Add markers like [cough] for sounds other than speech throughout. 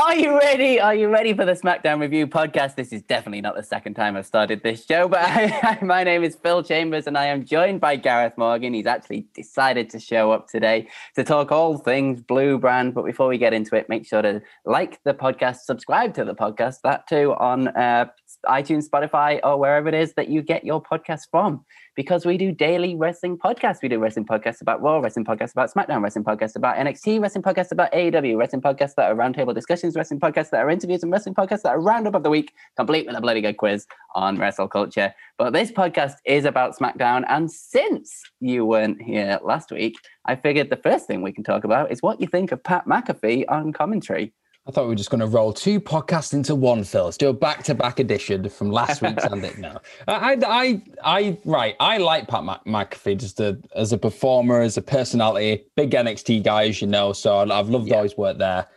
Are you ready? Are you ready for the SmackDown Review podcast? This is definitely not the second time I've started this show, but [laughs] I, my name is Phil Chambers and I am joined by Gareth Morgan. He's actually decided to show up today to talk all things Blue Brand. But before we get into it, make sure to like the podcast, subscribe to the podcast, that too on uh, iTunes, Spotify, or wherever it is that you get your podcast from. Because we do daily wrestling podcasts. We do wrestling podcasts about Raw, wrestling podcasts about SmackDown, wrestling podcasts about NXT, wrestling podcasts about AEW, wrestling podcasts that are roundtable discussions, wrestling podcasts that are interviews, and wrestling podcasts that are roundup of the week, complete with a bloody good quiz on wrestle culture. But this podcast is about SmackDown. And since you weren't here last week, I figured the first thing we can talk about is what you think of Pat McAfee on commentary. I thought we were just going to roll two podcasts into one, Phil. Let's do a back-to-back edition from last week's and it now. I, I, I, right. I like Pat McAfee just a, as a performer, as a personality, big NXT guy, as you know. So I've loved yeah. all his work there.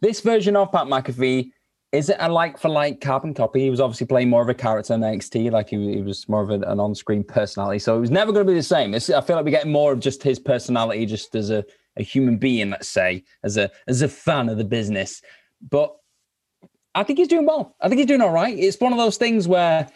This version of Pat McAfee is it a like for like carbon copy? He was obviously playing more of a character in NXT, like he, he was more of an on-screen personality. So it was never going to be the same. It's, I feel like we're getting more of just his personality, just as a a human being, let's say, as a as a fan of the business. But I think he's doing well. I think he's doing all right. It's one of those things where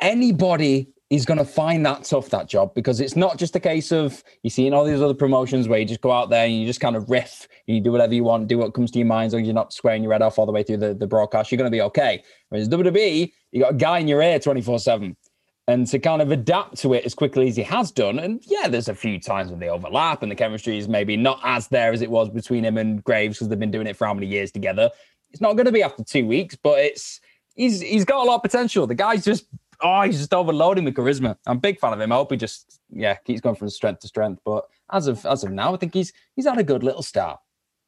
anybody is going to find that tough that job because it's not just a case of you see in all these other promotions where you just go out there and you just kind of riff and you do whatever you want, do what comes to your mind, as long as you're not squaring your head off all the way through the, the broadcast, you're going to be okay. Whereas WWE, you got a guy in your ear 24 7 and to kind of adapt to it as quickly as he has done. And yeah, there's a few times when they overlap and the chemistry is maybe not as there as it was between him and Graves because they've been doing it for how many years together. It's not going to be after two weeks, but it's he's he's got a lot of potential. The guy's just oh, he's just overloading with charisma. I'm a big fan of him. I hope he just yeah keeps going from strength to strength. But as of as of now, I think he's he's had a good little start.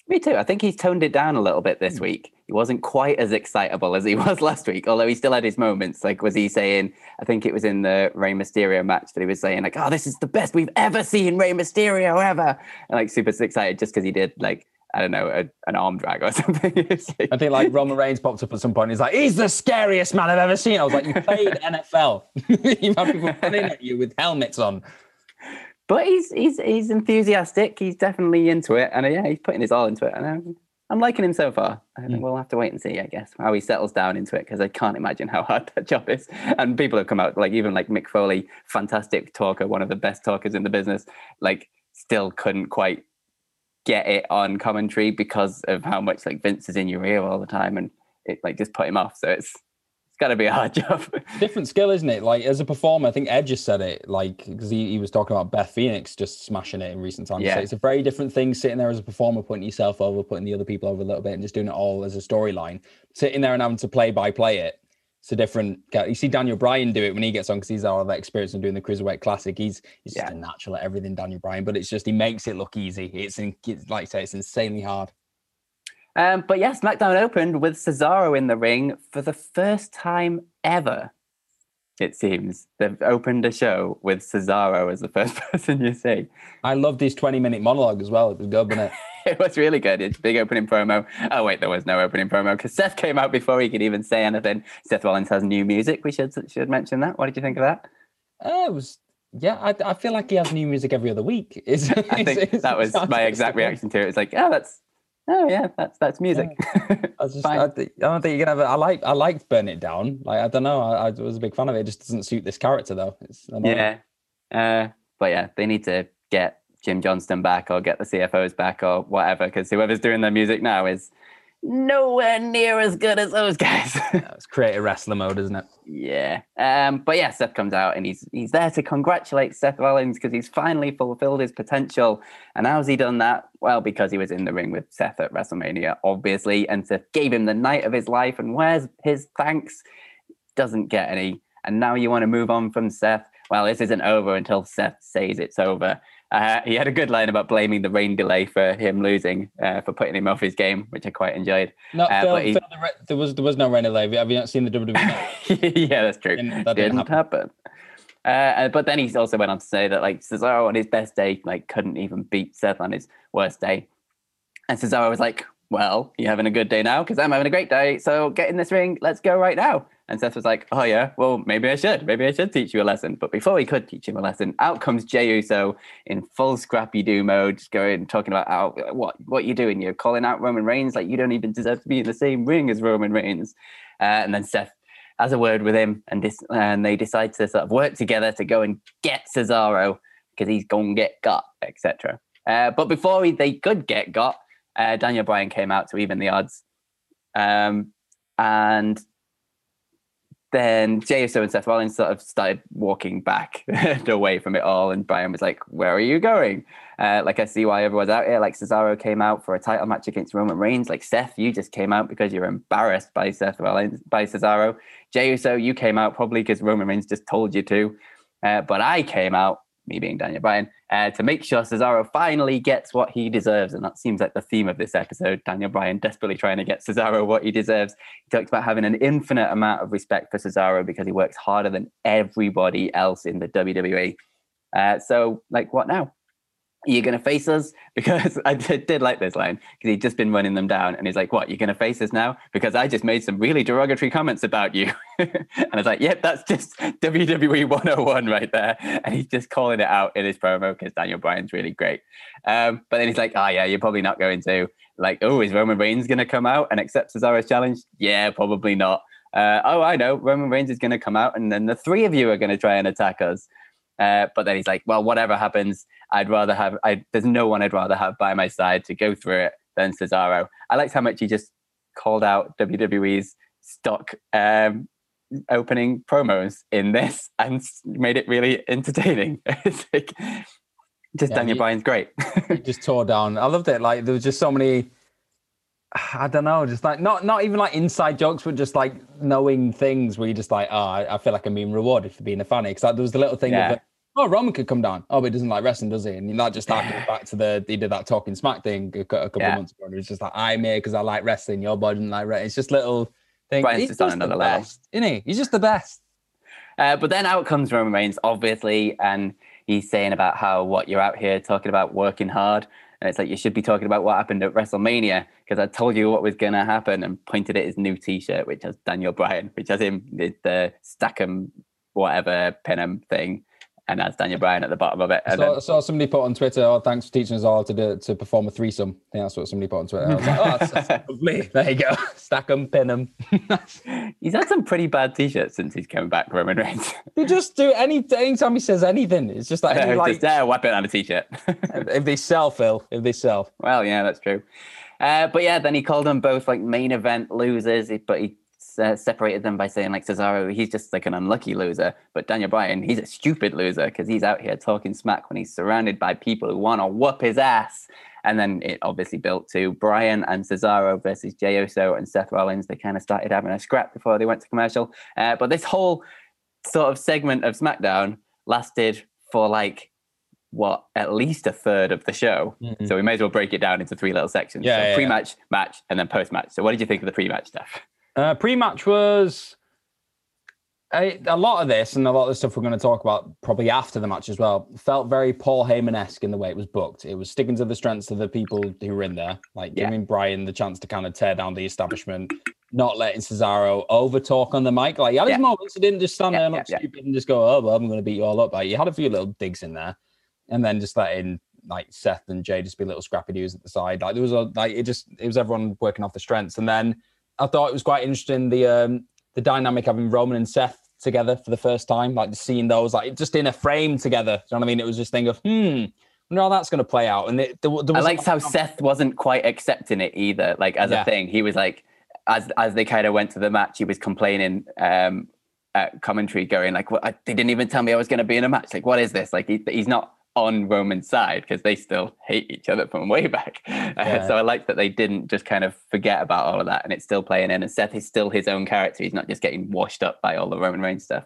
Me too. I think he's toned it down a little bit this hmm. week. He wasn't quite as excitable as he [laughs] was last week, although he still had his moments. Like, was he saying, I think it was in the Rey Mysterio match that he was saying, like, oh, this is the best we've ever seen Rey Mysterio ever. And like, super excited just because he did, like, I don't know, a, an arm drag or [laughs] something. [laughs] I think like Roman Reigns popped up at some point. He's like, he's the scariest man I've ever seen. I was like, you played NFL. You've had people running at you with helmets on but he's he's he's enthusiastic. He's definitely into it, and uh, yeah, he's putting his all into it. And I'm, I'm liking him so far. I think mm. we'll have to wait and see, I guess, how he settles down into it because I can't imagine how [laughs] hard that job is. And people have come out like even like Mick Foley, fantastic talker, one of the best talkers in the business, like still couldn't quite get it on commentary because of how much like Vince is in your ear all the time, and it like just put him off. So it's it's got to be a hard [laughs] job. Different skill, isn't it? Like as a performer, I think Ed just said it. Like because he, he was talking about Beth Phoenix just smashing it in recent times. Yeah. So it's a very different thing sitting there as a performer, putting yourself over, putting the other people over a little bit, and just doing it all as a storyline. Sitting there and having to play by play it. It's a different. You see Daniel Bryan do it when he gets on because he's all that experience in doing the cruiserweight classic. He's he's yeah. just a natural at everything, Daniel Bryan. But it's just he makes it look easy. It's, it's like I say, it's insanely hard. Um, but yes, SmackDown opened with Cesaro in the ring for the first time ever. It seems they've opened a show with Cesaro as the [laughs] first person you see. I loved his 20 minute monologue as well. It was good, wasn't it? [laughs] it was really good. It's big opening promo. Oh, wait, there was no opening promo because Seth came out before he could even say anything. Seth Rollins has new music. We should, should mention that. What did you think of that? Uh, it was yeah, I, I, feel like he has new music every other week. [laughs] It's, I think it's, that was my exact reaction to it. It's like, oh, that's Oh yeah, that's that's music. Yeah. [laughs] I, just, I, I, don't think you can have it. I like I like Burn It Down. Like I don't know. I, I, was a big fan of it. It just doesn't suit this character though. yeah. Uh, but yeah, they need to get Jim Johnston back or get the CFOs back or whatever, because whoever's doing their music now is nowhere near as good as those guys. [laughs] It's creative wrestler mode, isn't it? yeah. Um, but yeah, Seth comes out and he's he's there to congratulate Seth Rollins because he's finally fulfilled his potential. And how's he done that? Well, because he was in the ring with Seth at WrestleMania, obviously, and Seth gave him the night of his life. And where's his thanks? Doesn't get any. And now you want to move on from Seth. Well, this isn't over until Seth says it's over. Uh, he had a good line about blaming the rain delay for him losing, uh, for putting him off his game, which I quite enjoyed. No, Uh, Phil, he- Phil, the re- there was there was no rain delay. Have you not seen the WWE? [laughs] yeah, that's true. Didn't- that didn't, didn't happen. Uh, Uh, but then he also went on to say that like Cesaro on his best day like couldn't even beat Seth on his worst day, and Cesaro was like, "Well, you're having a good day now? Because I'm having a great day. So get in this ring. Let's go right now." And Seth was like, "Oh yeah, well maybe I should. Maybe I should teach you a lesson." But before he could teach him a lesson, out comes Jey Uso in full Scrappy Doo mode, just going talking about how what what you doing? You're calling out Roman Reigns like you don't even deserve to be in the same ring as Roman Reigns. Uh, and then Seth has a word with him, and dis- and they decide to sort of work together to go and get Cesaro because he's gonna get got, etc. Uh, but before he, they could get got, uh, Daniel Bryan came out to even the odds, um, and then Jey Uso and Seth Rollins sort of started walking back [laughs] away from it all, and Bryan was like, "Where are you going?" Uh, like I see why everyone's out here. Like Cesaro came out for a title match against Roman Reigns. Like Seth, you just came out because you're embarrassed by Seth Rollins, by Cesaro. Jey Uso, you came out probably because Roman Reigns just told you to. Uh, but I came out, me being Daniel Bryan, uh, to make sure Cesaro finally gets what he deserves. And that seems like the theme of this episode. Daniel Bryan desperately trying to get Cesaro what he deserves. He talks about having an infinite amount of respect for Cesaro because he works harder than everybody else in the WWE. Uh, so, like, what now? You're going to face us [laughs] because I did, did like this line because he'd just been running them down and he's like, What, you're going to face us now? Because I just made some really derogatory comments about you. [laughs] and I was like, Yep, that's just WWE 101 right there. And he's just calling it out in his promo because Daniel Bryan's really great. Um, but then he's like, Oh, yeah, you're probably not going to. Like, oh, is Roman Reigns going to come out and accept Cesaro's challenge? Yeah, probably not. Uh, oh, I know. Roman Reigns is going to come out and then the three of you are going to try and attack us. Uh, but then he's like, well, whatever happens, I'd rather have, I, there's no one I'd rather have by my side to go through it than Cesaro. I liked how much he just called out WWE's stock um, opening promos in this [laughs] and made it really entertaining. [laughs] it's like, just Yeah, Daniel he- Bryan's great. He just tore down. I loved it. Like there was just so many. [sighs] I don't know, just like not not even like inside jokes, but just like knowing things where you're just like, oh, I, feel like I'm being rewarded for being a fan. Because like, there was the little thing Yeah. of, oh, Roman could come down. Oh, but he doesn't like wrestling, does he? And you're not just [sighs] harking back to the he did that talking smack thing a, a couple Yeah. of months ago. And it was just like, I'm here because I like wrestling. Your body doesn't like wrestling. It's just little things. Bryan's He's just on the another level. best, isn't he? He's just the best. Uh, but then out comes Roman Reigns, obviously, and he's saying about how what you're out here talking about working hard. And it's like you should be talking about what happened at WrestleMania because I told you what was going to happen and pointed at his new T-shirt, which has Daniel Bryan, which has him the, the Stack'em whatever Pin'em thing, and that's Daniel Bryan at the bottom of it. I saw, then, I saw somebody put on Twitter, oh, thanks for teaching us all to do, to perform a threesome. I think that's what somebody put on Twitter. I was like, oh, that's, that's [laughs] lovely. There you go. [laughs] Stack them, pin them. [laughs] he's had some pretty bad T-shirts since he's come back, Roman Reigns. They just do any anytime he says anything. It's just like, any, like uh, whip it on a T-shirt. if they sell, Phil, if they sell. Well, yeah, that's true. Uh, but yeah, then he called them both like main event losers, but he uh, separated them by saying like Cesaro, he's just like an unlucky loser, but Daniel Bryan, he's a stupid loser because he's out here talking smack when he's surrounded by people who want to whoop his ass. And then it obviously built to Bryan and Cesaro versus Jey Uso and Seth Rollins. They kind of started having a scrap before they went to commercial. Uh, but this whole sort of segment of SmackDown lasted for like what at least a third of the show. So we may as well break it down into three little sections. Yeah, so yeah, yeah. pre-match, match, and then post-match. So what did you think of the pre-match stuff? Uh, pre-match was a, a lot of this, and a lot of the stuff we're going to talk about probably after the match as well. Felt very Paul Heyman-esque in the way it was booked. It was sticking to the strengths of the people who were in there, like Yeah. giving Bryan the chance to kind of tear down the establishment, not letting Cesaro over talk on the mic. Like he had his Yeah. moments. He didn't just stand Yeah, there and yeah, look yeah. stupid and just go, "Oh, well, I'm going to beat you all up." Like he had a few little digs in there, and then just letting like Seth and Jey just be little scrappy dudes at the side. Like there was a like it just it was everyone working off the strengths, and then I thought it was quite interesting the um the dynamic having Roman and Seth together for the first time, like just seeing those like just in a frame together. Do you know what I mean? It was this thing of hmm, wonder how that's going to play out. And it, there, there I liked how Seth wasn't quite accepting it either, like as Yeah. a thing. He was like, as as they kind of went to the match, he was complaining um, at commentary, going like, "Well, I, they didn't even tell me I was going to be in a match. Like, what is this? Like, he, he's not on Roman's side because they still hate each other from way back. [laughs] Uh, so I liked that they didn't just kind of forget about all of that, and it's still playing in. And Seth is still his own character. He's not just getting washed up by all the Roman Reigns stuff.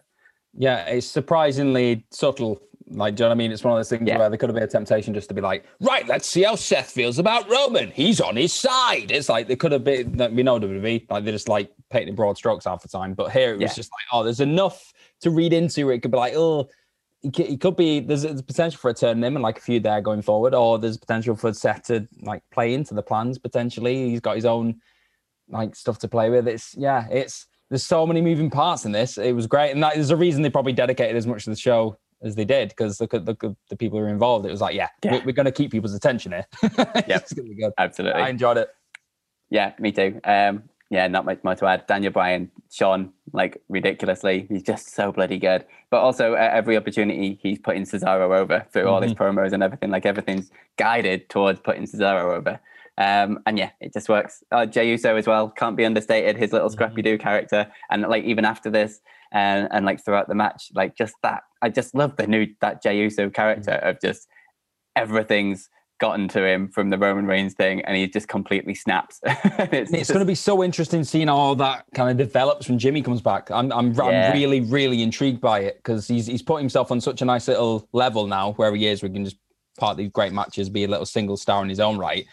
Yeah, it's surprisingly subtle. Like, do you know what I mean? It's one of those things Yeah. where there could have been a temptation just to be like, right, let's see how Seth feels about Roman. He's on his side. It's like there could have been, we know WWE, like they're just like painting broad strokes half the time. But here it was Yeah. just like, oh, there's enough to read into. where It could be like, oh, he could, be, there's, there's potential for a turn him and like a few there going forward, or there's potential for Seth to like play into the plans potentially. He's got his own like stuff to play with. It's yeah, it's there's so many moving parts in this. It was great, and that is a reason they probably dedicated as much to the show as they did because look at look at the people who were involved. It was like, yeah, Yeah. We're, going to keep people's attention here. [laughs] Yep. it's to be good. Absolutely. I enjoyed it. Yeah, me too. Um, yeah, not much more to add. Daniel Bryan, Sean, like ridiculously, he's just so bloody good. But also, at every opportunity, he's putting Cesaro over through all his promos and everything. Like everything's guided towards putting Cesaro over. Um, and yeah, it just works. Uh, Jey Uso as well can't be understated. His little Scrappy Doo character, and like even after this, and and like throughout the match, like just that, I just love the new that Jey Uso character of just everything's gotten to him from the Roman Reigns thing, and he just completely snaps. [laughs] it's It's going to be so interesting seeing how all that kind of develops when Jimmy comes back. I'm, I'm, Yeah. I'm really, really intrigued by it because he's he's put himself on such a nice little level now where he is. We can just part these great matches, be a little single star in his own right.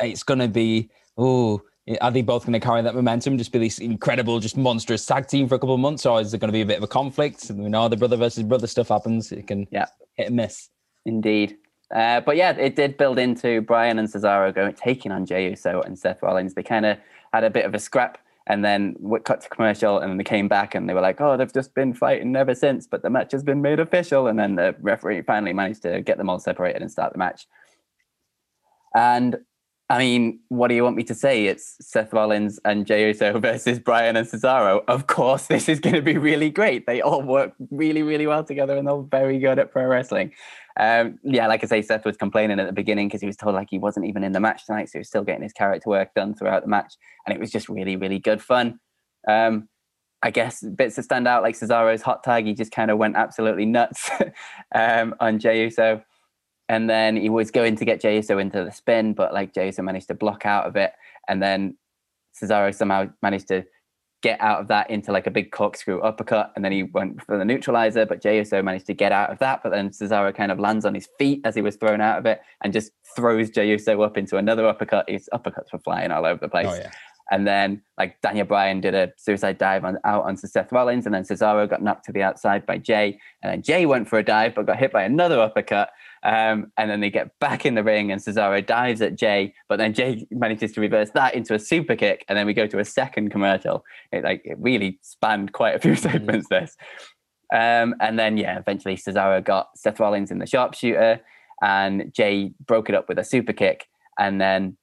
It's going to be oh. Are they both going to carry that momentum? Just be this incredible, just monstrous tag team for a couple of months, or is there going to be a bit of a conflict? We know the brother versus brother stuff happens. It can Yeah. hit and miss. Indeed. Uh, but yeah, it did build into Bryan and Cesaro going taking on Jey Uso and Seth Rollins. They kind of had a bit of a scrap, and then cut to commercial, and then they came back and they were like, "Oh, they've just been fighting ever since, but the match has been made official." And then the referee finally managed to get them all separated and start the match. And I mean, what do you want me to say? It's Seth Rollins and Jey Uso [laughs] versus Bryan and Cesaro. Of course, this is going to be really great. They all work really, really well together, and they're very good at pro wrestling. Um, yeah, like I say, Seth was complaining at the beginning because he was told like he wasn't even in the match tonight, so he was still getting his character work done throughout the match, and it was just really, really good fun. Um, I guess bits that stand out like Cesaro's hot tag, he just kind of went absolutely nuts [laughs] um, on Jey Uso. And then he was going to get Jey Uso into the spin, but like Jey Uso managed to block out of it. And then Cesaro somehow managed to get out of that into like a big corkscrew uppercut. And then he went for the neutralizer, but Jey Uso managed to get out of that. But then Cesaro kind of lands on his feet as he was thrown out of it and just throws Jey Uso up into another uppercut. His uppercuts were flying all over the place. Oh yeah. And then like Daniel Bryan did a suicide dive on, out onto Seth Rollins, and then Cesaro got knocked to the outside by Jey, and then Jey went for a dive but got hit by another uppercut. Um, and then they get back in the ring, and Cesaro dives at Jey, but then Jey manages to reverse that into a super kick, and then we go to a second commercial. It like it really spanned quite a few [laughs] segments. This, um, and then yeah, eventually Cesaro got Seth Rollins in the sharpshooter, and Jey broke it up with a super kick, and then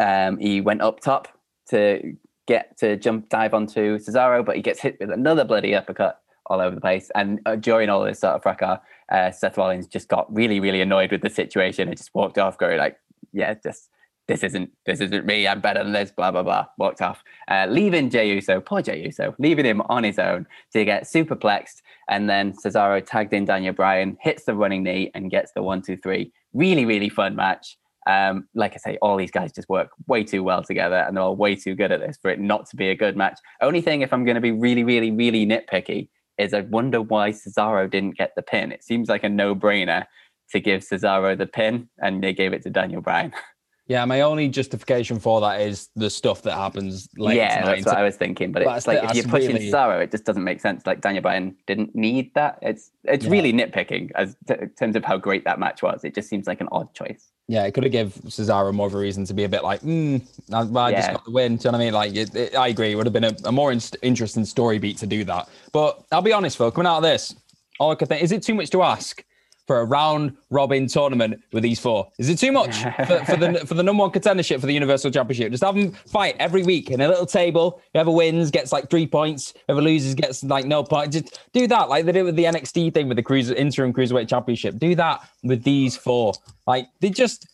um, he went up top to get to jump dive onto Cesaro, but he gets hit with another bloody uppercut all over the place. And uh, during all this sort of fracas, uh, Seth Rollins just got really, really annoyed with the situation and just walked off, going like, "Yeah, just this isn't this isn't me. I'm better than this." Blah blah blah. Walked off, uh, leaving Jey Uso, poor Jey Uso, leaving him on his own to get superplexed. And then Cesaro tagged in Daniel Bryan, hits the running knee, and gets the one, two, three. Really, really fun match. Um, like I say, all these guys just work way too well together and they're all way too good at this for it not to be a good match. Only thing, if I'm going to be really, really, really nitpicky, is I wonder why Cesaro didn't get the pin. It seems like a no brainer to give Cesaro the pin and they gave it to Daniel Bryan. [laughs] Yeah, my only justification for that is the stuff that happens later yeah, tonight. that's what I was thinking. But But it's like if you're pushing really- Cesaro, it just doesn't make sense. Like Daniel Bryan didn't need that. It's it's Yeah. really nitpicking as t- in terms of how great that match was. It just seems like an odd choice. Yeah, it could have give Cesaro more of a reason to be a bit like, mm, I, well, I just got the win. Do you know what I mean? Like, it, it- I agree. It would have been a, a more in- interesting story beat to do that. But I'll be honest, Phil, coming out of this, all I could think is it too much to ask for a round robin tournament with these four? Is it too much for, for the for the number one contendership for the Universal Championship? Just have them fight every week in a little table. Whoever wins gets like three points. Whoever loses gets like no point. Just do that like they did with the NXT thing with the cruiser interim cruiserweight championship. Do that with these four. Like they just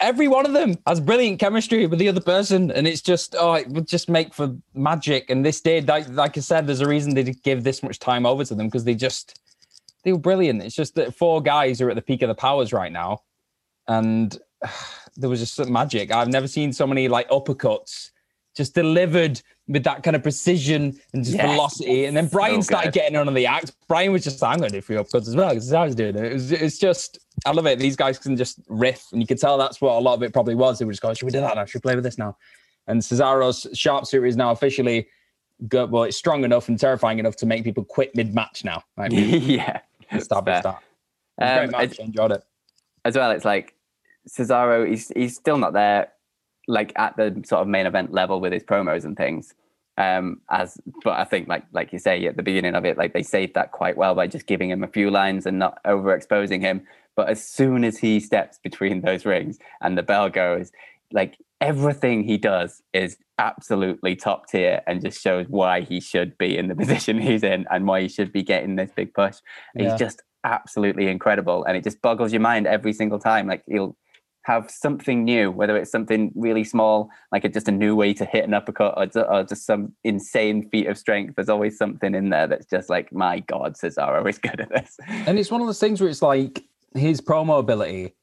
every one of them has brilliant chemistry with the other person, and it's just oh, it would just make for magic. And this did, like, like I said, there's a reason they give this much time over to them because they just they were brilliant. It's just that four guys are at the peak of the powers right now, and uh, [sighs] there was just some magic. I've never seen so many like uppercuts just delivered with that kind of precision and just yes. velocity. And then Bryan so started getting on the act. Bryan was just, like, I'm going to do three uppercuts as well because I was doing it. it was, it's just, I love it. These guys can just riff, and you can tell that's what a lot of it probably was. They were just going, should we do that now? Should we play with this now? And Cesaro's sharpshooter is now officially good. Well, it's strong enough and terrifying enough to make people quit mid match now. Like, [laughs] yeah. Establish that. Um, match. enjoyed it. As well, it's like Cesaro, he's, he's still not there like at the sort of main event level with his promos and things. Um, as but I think like like you say at the beginning of it, like they saved that quite well by just giving him a few lines and not overexposing him. But as soon as he steps between [laughs] those rings and the bell goes, like everything he does is absolutely top tier and just shows why he should be in the [laughs] position he's in and why he should be getting this big push. Yeah. He's just absolutely incredible, and it just boggles your mind every single time. Like he'll have something new, whether it's something really small, like a, just a new way to hit an uppercut, or, or, just some insane feat of strength. There's always something in there that's just like, my God, Cesaro is good at this. And it's one of those things where it's like his promo ability.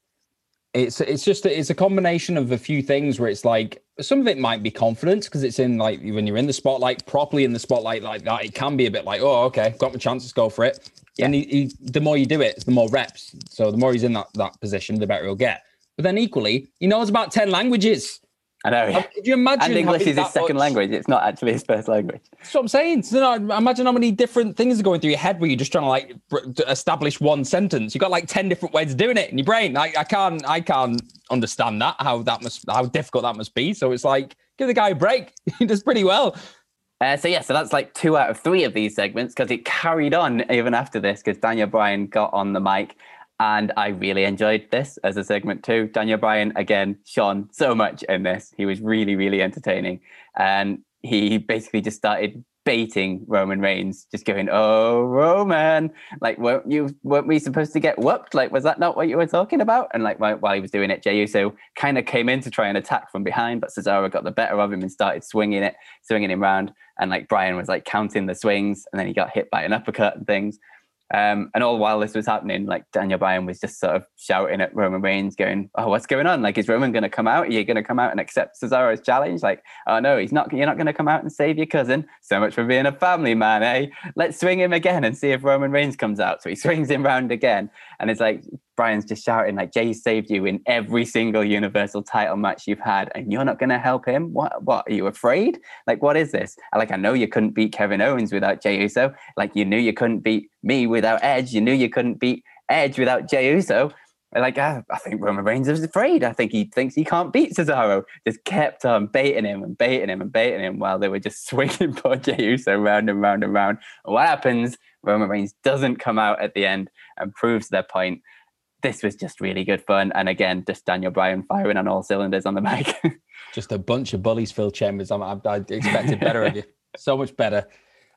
It's it's just it's a combination of a few things where it's like some of it might be confidence because it's in like when you're in the spotlight properly in the spotlight like that it can be a bit like oh okay got my chance let's go for it yeah. and he, he, the more you do it the more reps so the more he's in that that position the better he'll get but then equally, he knows about 10 languages. I know. Yeah. Could you imagine? And English is his second much... language. It's not actually his first language. That's what I'm saying. So, imagine how many different things are going through your head where you're just trying to like establish one sentence. You've got like 10 different ways of doing it in your brain. I, I can't, I can't understand that, how that must, how difficult that must be. So it's like, give the guy a break. [laughs] he does pretty well. Uh, so yeah, so that's like two out of three of these segments because it carried on even after this because Daniel Bryan got on the mic and I really enjoyed this as a segment too. Daniel Bryan, again, shone so much in this. He was really, really entertaining. And he basically just started baiting Roman Reigns, just going, "Oh, Roman, like, weren't you? Weren't we supposed to get whooped? Like, was that not what you were talking about?" And like, while he was doing it, Jey Uso kind of came in to try and attack from behind, but Cesaro got the better of him and started swinging it, swinging him around. And like Bryan was like counting the swings, and then he got hit by an uppercut and things. Um, and all while this was happening, like Daniel Bryan was just sort of shouting at Roman Reigns, going, "Oh, what's going on? Like, is Roman going to come out? Are you going to come out and accept Cesaro's challenge? Like, oh no, he's not. You're not going to come out and save your cousin. So much for being a family man, eh? Let's swing him again and see if Roman Reigns comes out." So he [laughs] swings him round again, and it's like Bryan's just shouting, like, Jey saved you in every single Universal title match you've had, and you're not going to help him. What? What? Are you afraid? Like, what is this? Like, I know you couldn't beat Kevin Owens without Jey Uso. Like, you knew you couldn't beat me without Edge. You knew you couldn't beat Edge without Jey Uso. Like, uh, I think Roman Reigns is afraid. I think he thinks he can't beat Cesaro. Just kept on baiting him and baiting him and baiting him while they were just [laughs] swinging poor Jey Uso round and round and round. And what happens? Roman Reigns doesn't come out at the end and proves their point. This was just really good fun. And again, just Daniel Bryan firing on all cylinders on the [laughs] mic. just a bunch of bullies, Phil Chambers. I, I, I expected better of you. [laughs] So much better.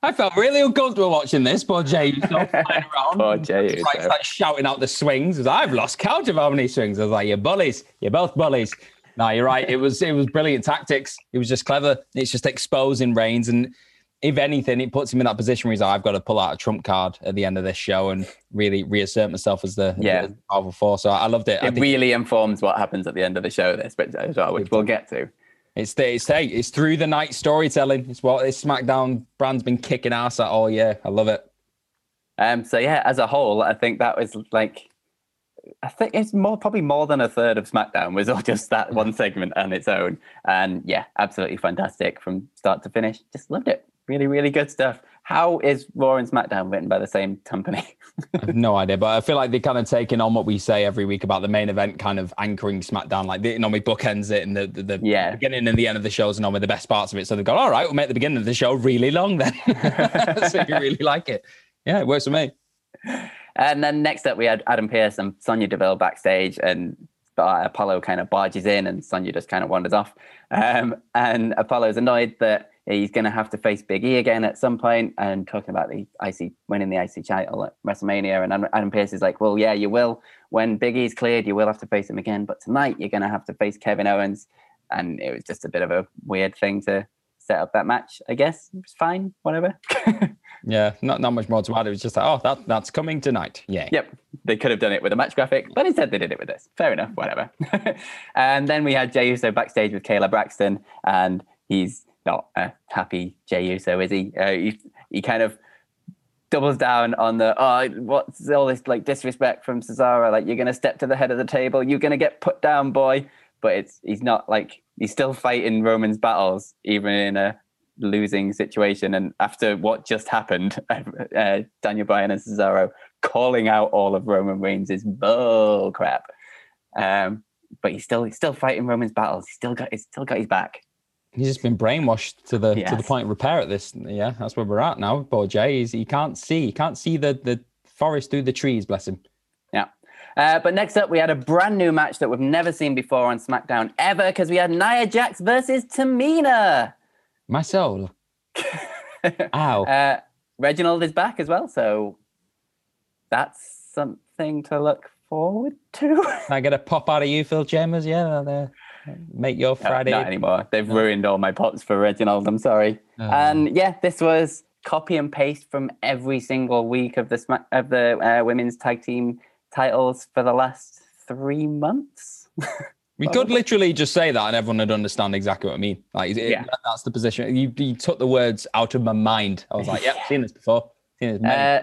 I felt really uncomfortable watching this. Poor Jey flying [laughs] around. Poor Jey. Like, like shouting out the swings. Was, I've lost count of how many swings. I was like, you're bullies. You're both bullies. No, you're right. It was it was brilliant tactics. It was just clever. It's just exposing Reigns. And if anything, it puts him in that position where he's like, I've got to pull out a trump card at the end of this show and really reassert myself as the, yeah. the powerful force. So I loved it. It really informs what happens at the end of the show, this, but as well, which we'll get to. It's the, it's hey, it's through the night storytelling. It's what this SmackDown brand's been kicking ass at all year. I love it. Um. So yeah, as a whole, I think that was like, I think it's more probably more than a third of SmackDown was [laughs] all just that one segment on its own. And yeah, absolutely fantastic from start to finish. Just loved it. Really, really good stuff. How is Raw and SmackDown written by the same company? [laughs] I have no idea, but I feel like they're kind of taking on what we say every week about the main event, kind of anchoring SmackDown. Like they normally bookends it, and the the, the yeah. beginning and the end of the shows are normally the best parts of it. So they've gone, all right, we'll make the beginning of the show really long then, [laughs] so you really like it. Yeah, it works for me. And then next up, we had Adam Pearce and Sonya Deville backstage, and Apollo kind of barges in, and Sonya just kind of wanders off. Um, and Apollo's annoyed that he's going to have to face Big E again at some point, and talking about the IC winning the IC title at WrestleMania. And Adam Pearce is like, "Well, yeah, you will. When Big E's cleared, you will have to face him again. But tonight, you're going to have to face Kevin Owens." And it was just a bit of a weird thing to set up that match. I guess it was fine, whatever. [laughs] yeah, not not much more to add. It was just like, oh, that that's coming tonight. Yeah. Yep. They could have done it with a match graphic, but instead they did it with this. Fair enough, whatever. [laughs] and then we had Jey Uso backstage with Kayla Braxton, and he's not a happy Jey Uso, is he? Uh, he, he kind of doubles down on the oh what's all this like disrespect from Cesaro like you're gonna step to the head of the table you're gonna get put down boy but it's he's not like he's still fighting Roman's battles even in a losing situation. And after what just happened, [laughs] uh, Daniel Bryan and Cesaro calling out all of Roman Reigns is bull crap. Um, but he's still he's still fighting Roman's battles. He's still got he's still got his back. He's just been brainwashed to the yes. to the point of repair at this. Yeah, that's where we're at now. Poor Jey, he's, he can't see. He can't see the the forest through the trees. Bless him. Yeah. Uh, but next up, we had a brand new match that we've never seen before on SmackDown ever because we had Nia Jax versus Tamina. My soul. [laughs] Ow. Uh, Reginald is back as well, so that's something to look forward to. I get a pop out of you, Phil Chambers. Yeah, make your Friday. No, not anymore. They've no. ruined all my pots for Reginald. I'm sorry. Oh. And yeah, this was copy and paste from every single week of the of the uh, women's tag team titles for the last three months. [laughs] We could literally just say that and everyone would understand exactly what I mean. Like, it, yeah. that's the position. You, you took the words out of my mind. I was like, yep, [laughs] seen this before. Seen this uh,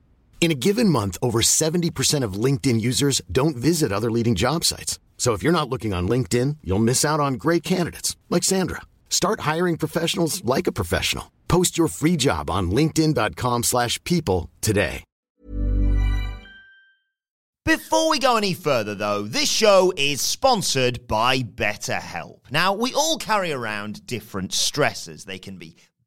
In a given month, over 70% of LinkedIn users don't visit other leading job sites. So if you're not looking on LinkedIn, you'll miss out on great candidates like Sandra. Start hiring professionals like a professional. Post your free job on linkedin.com/people today. Before we go any further though, this show is sponsored by BetterHelp. Now, we all carry around different stresses. They can be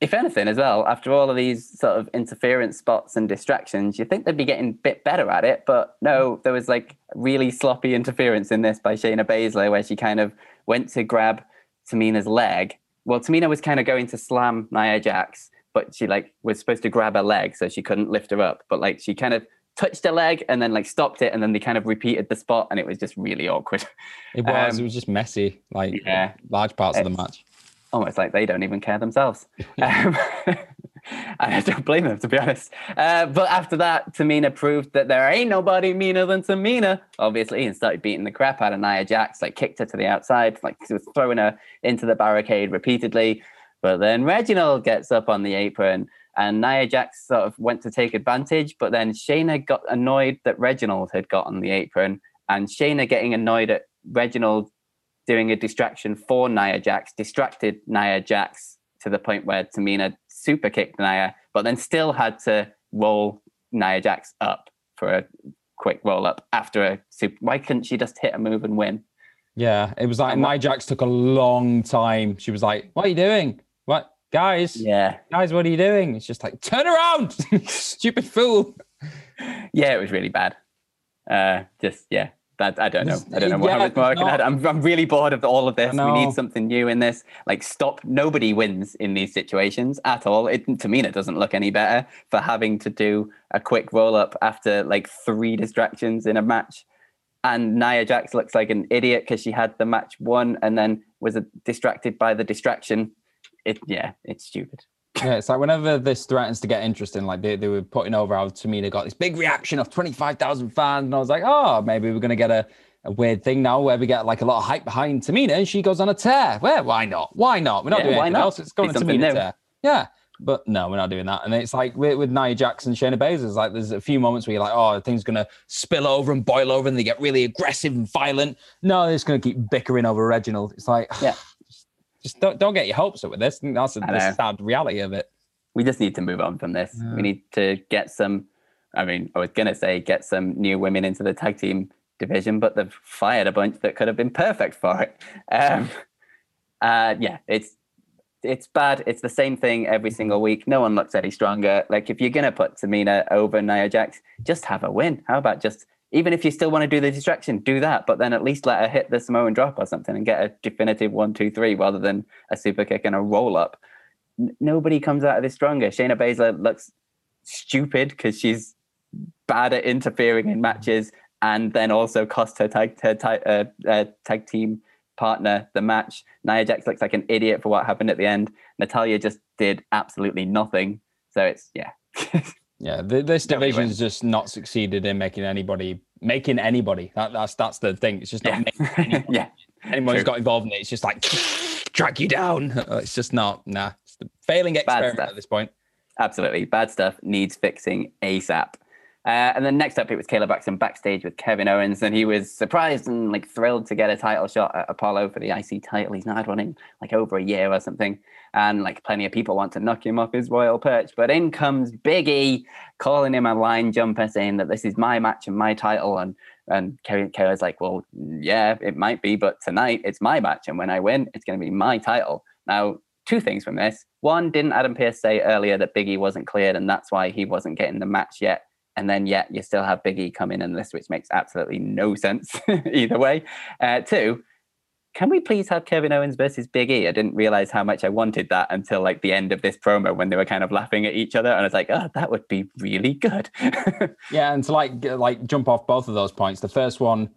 if anything, as well, after all of these sort of interference spots and distractions, you think they'd be getting a bit better at it. But no, there was like really sloppy interference in this by Shayna Baszler, where she kind of went to grab Tamina's leg. Well, Tamina was kind of going to slam Nia Jax, but she like was supposed to grab her leg, so she couldn't lift her up. But like she kind of touched her leg and then like stopped it, and then they kind of repeated the spot, and it was just really awkward. It was. Um, it was just messy, like yeah, large parts of the match almost like they don't even care themselves. [laughs] [laughs] um, I don't blame them, to be honest. Uh, but after that, Tamina proved that there ain't nobody meaner than Tamina, obviously, and started beating the crap out of Nia Jax, like kicked her to the outside, like she was throwing her into the barricade repeatedly. But then Reginald gets up on the apron and Nia Jax sort of went to take advantage, but then Shayna got annoyed that Reginald had got on the apron, and Shayna getting annoyed at Reginald doing a distraction for Nia Jax distracted Nia Jax to the point where Tamina super kicked Nia, but then still had to roll Nia Jax up for a quick roll up after a super. Why couldn't she just hit a move and win? Yeah, it was like Nia Jax took a long time. She was like, "What are you doing? What, guys? Yeah, guys, what are you doing?" It's just like, "Turn around, [laughs] stupid fool." Yeah, it was really bad. Uh, just yeah, that I don't know. I don't know Yeah, how much more I add. I'm I'm really bored of all of this. We need something new in this. Like stop. Nobody wins in these situations at all. To me, it Tamina doesn't look any better for having to do a quick roll up after like three distractions in a match. And Nia Jax looks like an idiot because she had the match won and then was distracted by the distraction. It yeah, it's stupid. Yeah, it's like whenever this threatens to get interesting, like they, they were putting over how Tamina got this big reaction of 25,000 fans. And I was like, oh, maybe we're going to get a, a weird thing now where we get like a lot of hype behind Tamina and she goes on a tear. Well, why not? Why not? We're not Yeah, doing why anything not? else. It's going to Tamina new. tear. Yeah. But no, we're not doing that. And it's like with, with Nia Jackson, Shayna Baszler, like there's a few moments where you're like, oh, things going to spill over and boil over and they get really aggressive and violent. No, they're just going to keep bickering over Reginald. It's like, Yeah. [sighs] [sighs] just don't, don't get your hopes up with this. That's the, sad reality of it. we just need to move on from this. We need to get some. I mean, I was gonna say get some new women into the tag team division, but they've fired a bunch that could have been perfect for it. Um, uh, yeah, it's it's bad. It's the same thing every single week. No one looks any stronger. Like if you're gonna put Tamina over Nia Jax, just have a win. How about just even if you still want to do the distraction, do that, but then at least let her hit the Samoan drop or something and get a definitive one, two, three, rather than a super kick and a roll up n- nobody comes out of this stronger. Shayna Baszler looks stupid because she's bad at interfering in matches and then also cost her tag, her tag, uh, uh, tag team partner the match. Nia Jax looks like an idiot for what happened at the end. Natalya just did absolutely nothing. So it's, yeah. [laughs] Yeah, th- this division's just not succeeded in making anybody making anybody. That, that's that's the thing. It's just not Yeah. making [laughs] anybody. yeah. anyone who's got involved in it. It's just like drag you down. [laughs] It's just not. Nah, it's the failing experiment at this point. Absolutely. Bad stuff needs fixing ASAP. Uh, and then next up, it was Kayla Braxton backstage with Kevin Owens, and he was surprised and like thrilled to get a title shot at Apollo for the IC title. He's not had one in like over a year or something, and like plenty of people want to knock him off his royal perch. But in comes Big E, calling him a line jumper, saying that this is my match and my title, and and Kevin Kayla's like, well, yeah, it might be, but tonight it's my match, and when I win, it's going to be my title. Now, two things from this: one, didn't Adam Pearce say earlier that Big E wasn't cleared, and that's why he wasn't getting the match yet? and then yet you still have Biggie come in and this, which makes absolutely no sense [laughs] either way. Uh, two, can we please have Kevin Owens versus Big E? I didn't realize how much I wanted that until like the end of this promo when they were kind of laughing at each other, and I was like, oh, that would be really good. [laughs] Yeah, and to like like jump off both of those points. The first one,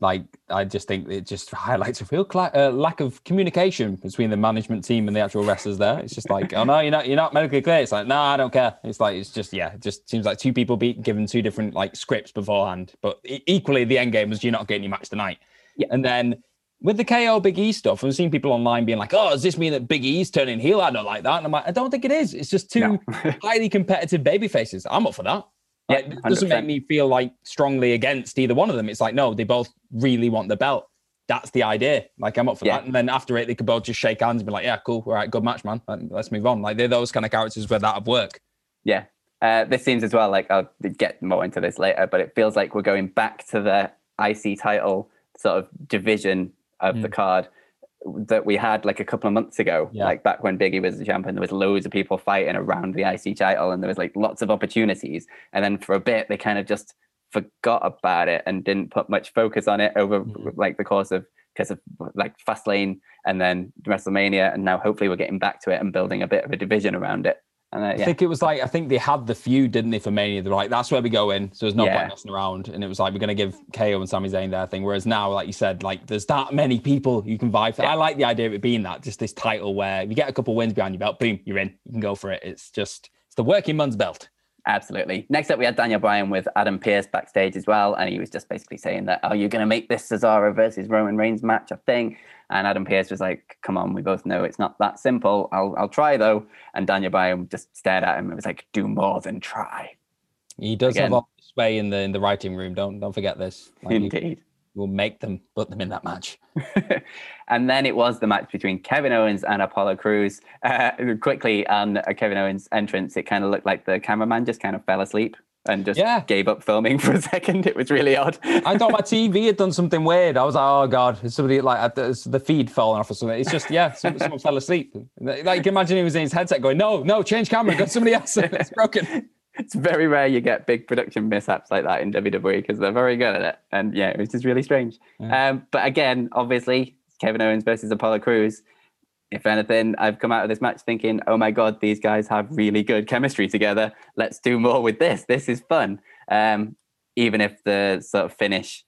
like I just think it just highlights a real cla- uh, lack of communication between the management team and the actual wrestlers. There, it's just like, oh no, you're not you're not medically clear. It's like, no, I don't care. It's like it's just yeah, it just seems like two people be given two different like scripts beforehand. But equally, the end game was you're not getting your match tonight. Yeah. and then. With the KO Big E stuff, I've seen people online being like, "Oh, does this mean that Big E's turning heel?" I don't like that, and I'm like, "I don't think it is. It's just two No. [laughs] highly competitive baby faces. I'm up for that. Yeah, Like, it doesn't make me feel like strongly against either one of them. It's like, no, they both really want the belt. That's the idea. Like, I'm up for Yeah. that. And then after it, they could both just shake hands and be like, yeah, cool. All right, good match, man. Let's move on. Like, they're those kind of characters where that would work. Yeah. Uh, this seems as well like I'll get more into this later, but it feels like we're going back to the IC title sort of division of the mm. card that we had like a couple of months ago. Yeah. Like back when Biggie was the champion, there was loads of people fighting around the IC title and there was like lots of opportunities. And then for a bit, they kind of just forgot about it and didn't put much focus on it over mm. like the course of because of like Fastlane and then WrestleMania. And now hopefully we're getting back to it and building a bit of a division around it. And uh, I think it was like, I think they had the feud, didn't they, for Mania? They're like, that's where we go in. So there's no Yeah. point messing around. And it was like, we're going to give KO and Sami Zayn their thing. Whereas now, like you said, like there's that many people you can vie for. Yeah. I like the idea of it being that, just this title where you get a couple wins behind your belt, boom, you're in. You can go for it. It's just, it's the working man's belt. Absolutely. Next up, we had Daniel Bryan with Adam Pearce backstage as well. And he was just basically saying that, are you going to make this Cesaro versus Roman Reigns match a thing? And Adam Pearce was like, come on, we both know it's not that simple. I'll, I'll try though. And Daniel Bryan just stared at him and was like, do more than try. He does Again. have all sway in the in the writing room. Don't don't forget this. Like, Indeed. will make them put them in that match. [laughs] and then it was the match between Kevin Owens and Apollo Crews. Uh, quickly on Kevin Owens' entrance, it kind of looked like the cameraman just kind of fell asleep and just Yeah. gave up filming [laughs] for a second. It was really odd. I thought my TV had done something weird. I was like, oh god, is somebody like the, feed falling off or something. It's just yeah, some, someone fell asleep. Like you can imagine he was in his headset going, no, no, change camera, got somebody else. [laughs] it's broken. it's very rare you get big production mishaps like that in WWE because they're very good at it. And yeah, it was just really strange. Um, but again, obviously, Kevin Owens versus Apollo Crews. If anything, I've come out of this match thinking, oh my God, these guys have really good chemistry together. Let's do more with this. This is fun. Um, even if the sort of finish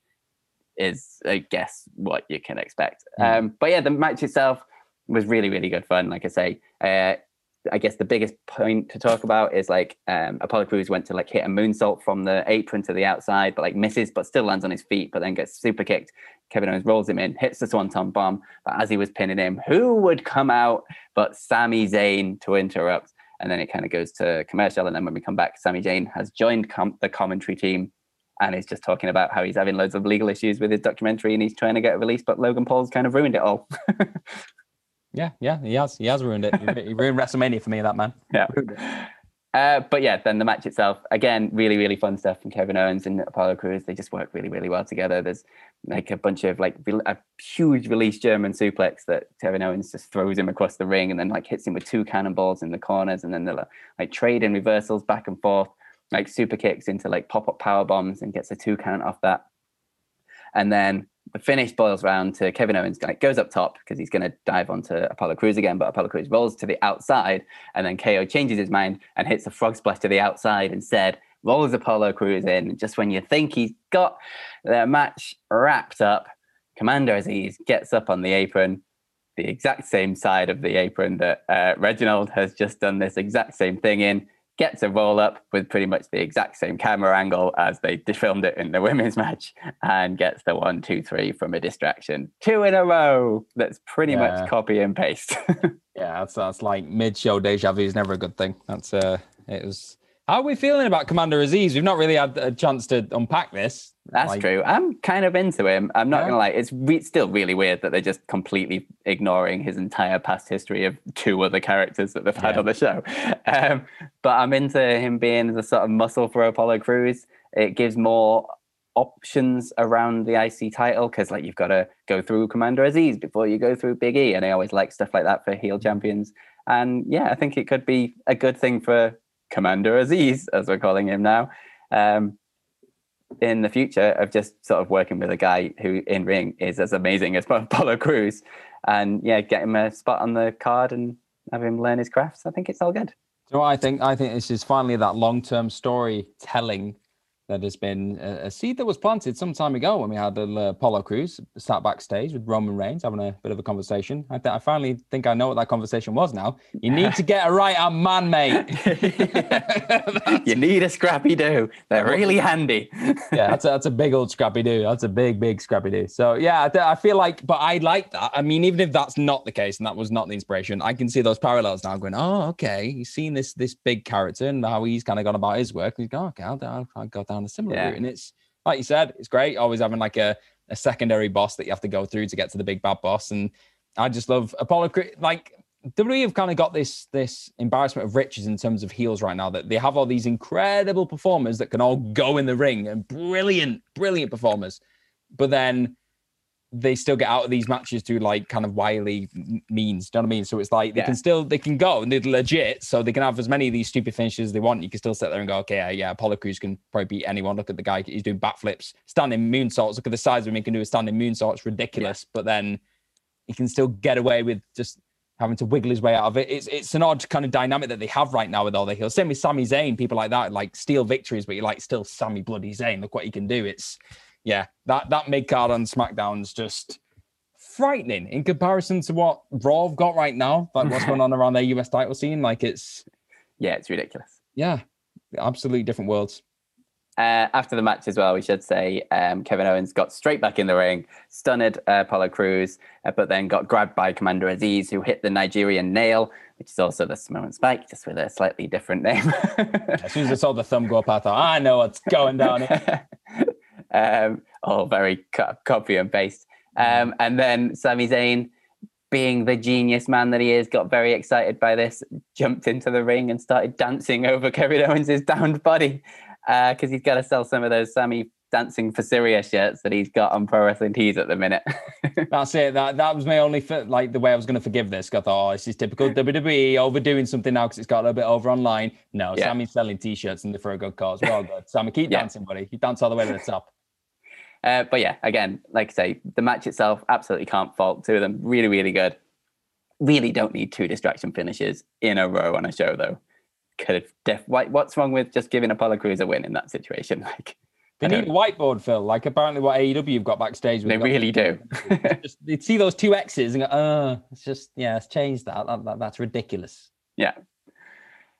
is, I guess, what you can expect. Um, but yeah, the match itself was really, really good fun. Like I say, uh, I guess the biggest point to talk about is like um, Apollo Crews went to like hit a moonsault from the apron to the outside, but like misses, but still lands on his feet, but then gets super kicked. Kevin Owens rolls him in, hits the swanton bomb, but as he was pinning him, who would come out but Sami Zayn to interrupt? And then it kind of goes to commercial, and then when we come back, Sami Zayn has joined com- the commentary team and he's just talking about how he's having loads of legal issues with his documentary and he's trying to get it released, but Logan Paul's kind of ruined it all. [laughs] Yeah, yeah, he has. He has ruined it. He ruined WrestleMania for me. That man. yeah. Uh, but yeah, then the match itself, again, really, really fun stuff from Kevin Owens and Apollo Crews. They just work really, really well together. There's like a bunch of like a huge release German suplex that Kevin Owens just throws him across the ring and then like hits him with two cannonballs in the corners and then they're like trade in reversals back and forth, like super kicks into like pop up power bombs and gets a two count off that. And then the finish boils round to Kevin Owens like goes up top because he's going to dive onto Apollo Crews again, but Apollo Crews rolls to the outside, and then KO changes his mind and hits a frog splash to the outside instead. Rolls Apollo Crews in just when you think he's got the match wrapped up. Commander Aziz gets up on the apron, the exact same side of the apron that uh, Reginald has just done this exact same thing in. Gets a roll up with pretty much the exact same camera angle as they filmed it in the women's [laughs] match, and gets the one, two, three from a distraction. Two in a row. That's pretty Yeah. much copy and paste. [laughs] Yeah, that's that's like mid-show deja vu is never a good thing. That's uh, it was. How are we feeling about Commander Aziz? We've not really had a chance to unpack this. That's Like, true. I'm kind of into him. I'm not Yeah. gonna lie. It's re- still really weird that they're just completely ignoring his entire past history of two other characters that they've had Yeah. on the show. Um, but I'm into him being the sort of muscle for Apollo Crews. It gives more options around the IC title because like you've got to go through Commander Aziz before you go through Big E, and I always like stuff like that for heel champions. And yeah, I think it could be a good thing for Commander Aziz, as we're calling him now. Um, in the future of just sort of working with a guy who in ring is as amazing as [laughs] Apollo Crews, and yeah, get him a spot on the card and have him learn his crafts. I think it's all good. So I think I think this is finally that long-term storytelling that has been a, a seed that was planted some time ago when we had uh, Apollo Crews sat backstage with Roman Reigns having a bit of a conversation. I, th- I finally think I know what that conversation was now. You need to get a right at man, mate. [laughs] [laughs] you need a Scrappy Doo. They're really handy. [laughs] yeah, that's a, that's a big old Scrappy Doo. That's a big, big Scrappy Doo. So yeah, I, th- I feel like, but I like that. I mean, even if that's not the case and that was not the inspiration, I can see those parallels now. Going, oh, okay, he's seen this this big character and how he's kind of gone about his work. He's going, okay, I'll, I'll, I'll go down a similar Yeah. route. And it's like you said, it's great. Always having like a, a secondary boss that you have to go through to get to the big bad boss. And I just love Apollo. Like WWE have kind of got this this embarrassment of riches in terms of heels right now that they have all these incredible performers that can all go in the ring and brilliant, brilliant performers, but then they still get out of these matches through like kind of wily means. Do you know what I mean? So it's like they Yeah. can still they can go and they're legit, so they can have as many of these stupid finishes as they want. You can still sit there and go, okay, yeah, yeah, Apollo Crews can probably beat anyone. Look at the guy; he's doing backflips, standing moonsaults. Look at the size of him; he can do a standing moonsault. It's ridiculous, but then he can still get away with just having to wiggle his way out of it. It's it's an odd kind of dynamic that they have right now with all the heels. Same with Sami Zayn, people like that, like steal victories, but you're like still Sami Bloody Zayn. Look what he can do. It's yeah, that that mid card on SmackDown's just frightening in comparison to what Raw have got right now. Like what's going on around their US title scene. Like it's Yeah, it's ridiculous. Yeah, absolutely different worlds. Uh, after the match as well, we should say um, Kevin Owens got straight back in the ring, stunned uh, Apollo Crews, uh, but then got grabbed by Commander Aziz, who hit the Nigerian nail, which is also the Samoan Spike, just with a slightly different name. as soon as I saw the thumb go up, I thought, I know what's going down here. [laughs] um, oh, very co- copy and paste. Um, and then Sami Zayn, being the genius man that he is, got very excited by this, jumped into the ring and started dancing over Kevin Owens' downed body because uh, he's got to sell some of those Sami dancing for Syria shirts that he's got on Pro Wrestling Tees at the minute. [laughs] That's it. That that was my only fit, like the way I was going to forgive this. I thought, oh, this is typical [laughs] WWE overdoing something now because it's got a little bit over online. No, yeah. Sami's selling T-shirts and they're for a good cause. Well good, Sami, keep yeah. dancing, buddy. You dance all the way to the top. Uh, but yeah, again, like I say, the match itself absolutely can't fault two of them. Really, really good. Really don't need two distraction finishes in a row on a show though could have def- what's wrong with just giving Apollo Crews a win in that situation? [laughs] Like they need a whiteboard, Phil. Like apparently what AEW have got backstage. With. They really do. [laughs] just, you'd see those two X's and go, oh, it's just yeah, it's changed that. that, that that's ridiculous. Yeah.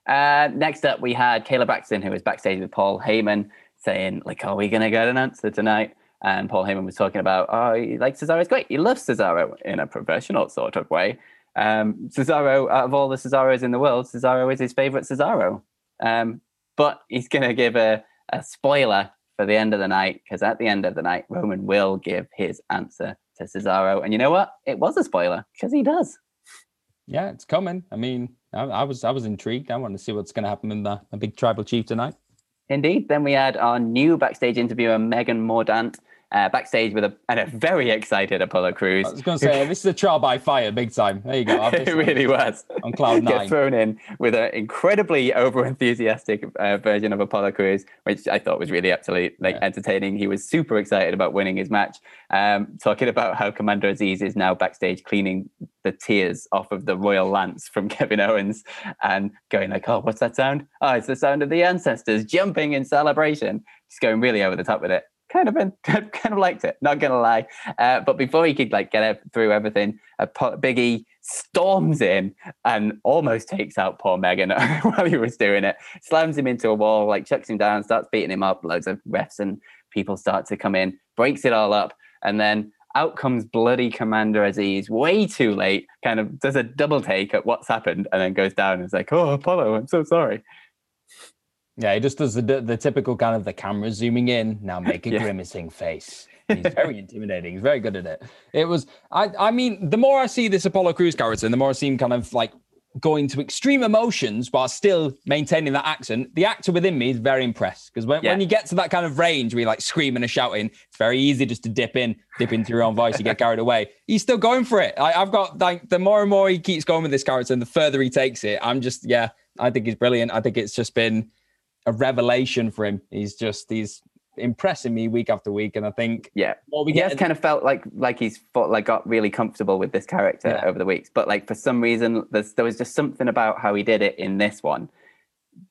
Uh, next up, we had Kayla Braxton, who was backstage with Paul Heyman, saying like, "Are we gonna get an answer tonight?" And Paul Heyman was talking about, "Oh, he likes Cesaro. Cesaro's great. He loves Cesaro in a professional sort of way." Um, Cesaro, out of all the Cesaros in the world, Cesaro is his favorite Cesaro. Um, but he's going to give a, a spoiler for the end of the night because at the end of the night, Roman will give his answer to Cesaro. And you know what? It was a spoiler because he does. Yeah, it's coming. I mean, I, I was I was intrigued. I want to see what's going to happen in the, the big tribal chief tonight. Indeed. Then we had our new backstage interviewer, Megan Morant, uh, backstage with a and a very excited Apollo Crews. I was going to say this is a trial by fire, big time. There you go. [laughs] it really was on cloud nine. Get thrown in with an incredibly over enthusiastic uh, version of Apollo Crews, which I thought was really absolutely like yeah. entertaining. He was super excited about winning his match. Um, talking about how Commander Aziz is now backstage cleaning the tears off of the royal lance from [laughs] Kevin Owens and going like, "Oh, what's that sound? Oh, it's the sound of the ancestors jumping in celebration." Just going really over the top with it kind of [laughs] kind of liked it. Not gonna lie. Uh, but before he could like get through everything, uh, Biggie storms in and almost takes out poor Megan [laughs] while he was doing it. Slams him into a wall, like chucks him down, starts beating him up. Loads of refs and people start to come in, breaks it all up, and then out comes bloody Commander Aziz way too late. Kind of does a double take at what's happened, and then goes down and is like, "Oh, Apollo, I'm so sorry." Yeah, he just does the the typical kind of the camera zooming in. Now [laughs] make a yeah. grimacing face. He's very intimidating. He's very good at it. It was, I, I mean, the more I see this Apollo Crews character, and the more I see him kind of like going to extreme emotions while still maintaining that accent, the actor within me is very impressed. Because when, yeah. when you get to that kind of range where you're like screaming and shouting, it's very easy just to dip in, dip into your own voice, you get carried away. He's still going for it. I, I've got like the more and more he keeps going with this character and the further he takes it, I'm just, yeah, I think he's brilliant. I think it's just been a revelation for him. He's just he's impressing me week after week, and I think yeah, well, we he has kind of felt like like he's fought, like got really comfortable with this character yeah. over the weeks, but like for some reason there was just something about how he did it in this one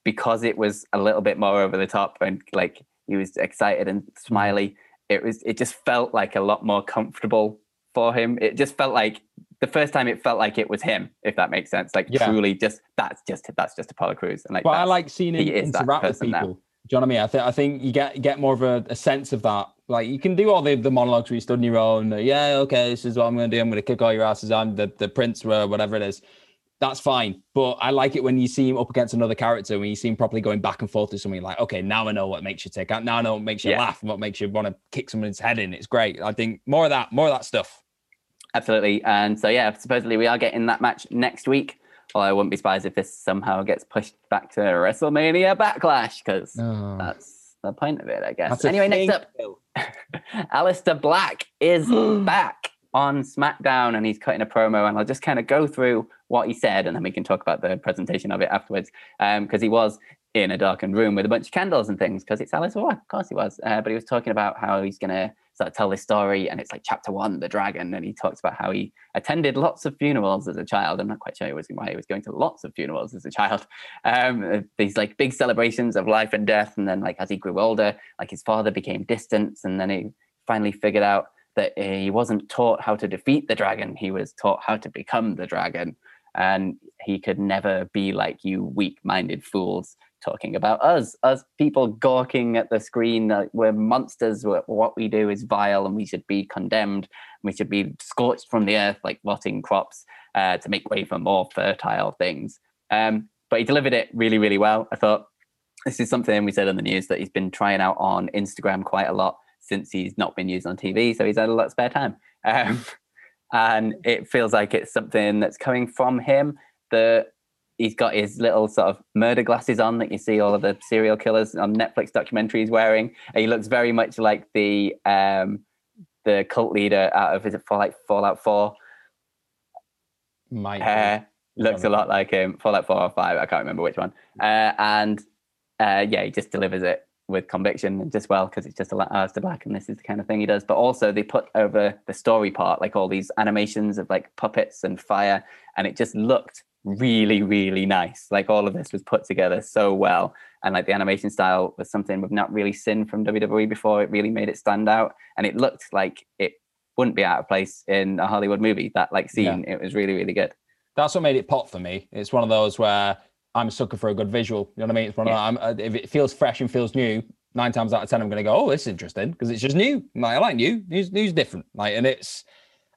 because it was a little bit more over the top and like he was excited and mm-hmm. smiley. It was it just felt like a lot more comfortable for him. It just felt like the first time it felt like it was him, if that makes sense. Like yeah. truly, just that's just that's just Apollo Crews. And like, well, I like seeing him interact with people. Now. Do you know what I mean? I think I think you get get more of a, a, sense of that. Like you can do all the, the monologues where you stood on your own. yeah, okay, this is what I'm going to do. I'm going to kick all your asses. I'm the the prince, or whatever it is. That's fine. But I like it when you see him up against another character, when you see him properly going back and forth to something like, okay, now I know what makes you tick. out. Now I know what makes you yeah. laugh and what makes you want to kick someone's head in. It's great. I think more of that, more of that stuff. Absolutely. And so, yeah, supposedly we are getting that match next week. Although I wouldn't be surprised if this somehow gets pushed back to WrestleMania Backlash because oh. that's the point of it, I guess. Anyway, next up, [laughs] Aleister Black is [gasps] back on SmackDown and he's cutting a promo. And I'll just kind of go through what he said and then we can talk about the presentation of it afterwards. Because um, he was in a darkened room with a bunch of candles and things because it's Aleister Black. Of course he was. Uh, but he was talking about how he's going to start to tell this story and it's like chapter one the dragon and he talks about how he attended lots of funerals as a child. I'm not quite sure why he was going to lots of funerals as a child. Um, these like big celebrations of life and death and then like as he grew older like his father became distant and then he finally figured out that he wasn't taught how to defeat the dragon he was taught how to become the dragon. And he could never be like you weak-minded fools talking about us, us people gawking at the screen. that we're monsters. What we do is vile, and we should be condemned. We should be scorched from the earth like rotting crops uh, to make way for more fertile things. Um, but he delivered it really, really well. I thought this is something we said on the news that he's been trying out on Instagram quite a lot since he's not been used on TV. So he's had a lot of spare time. Um, [laughs] and it feels like it's something that's coming from him. The he's got his little sort of murder glasses on that you see all of the serial killers on Netflix documentaries wearing. And he looks very much like the um, the cult leader out of is it for like Fallout Four? Might Hair looks a lot like him. Fallout Four or Five, I can't remember which one. Uh, and uh, yeah, he just delivers it with conviction and just well because it's just a lot Aleister Black and this is the kind of thing he does. But also they put over the story part like all these animations of like puppets and fire, and it just looked really really nice. Like all of this was put together so well, and like the animation style was something we've not really seen from WWE before. It really made it stand out, and it looked like it wouldn't be out of place in a Hollywood movie. That like scene, it was really really good. That's what made it pop for me. It's one of those where I'm a sucker for a good visual. You know what I mean? It's one Yeah. of I'm, uh, if it feels fresh and feels new, nine times out of ten, I'm going to go, "Oh, this is interesting," because it's just new. Like I like new. New's new's different. Like, and it's.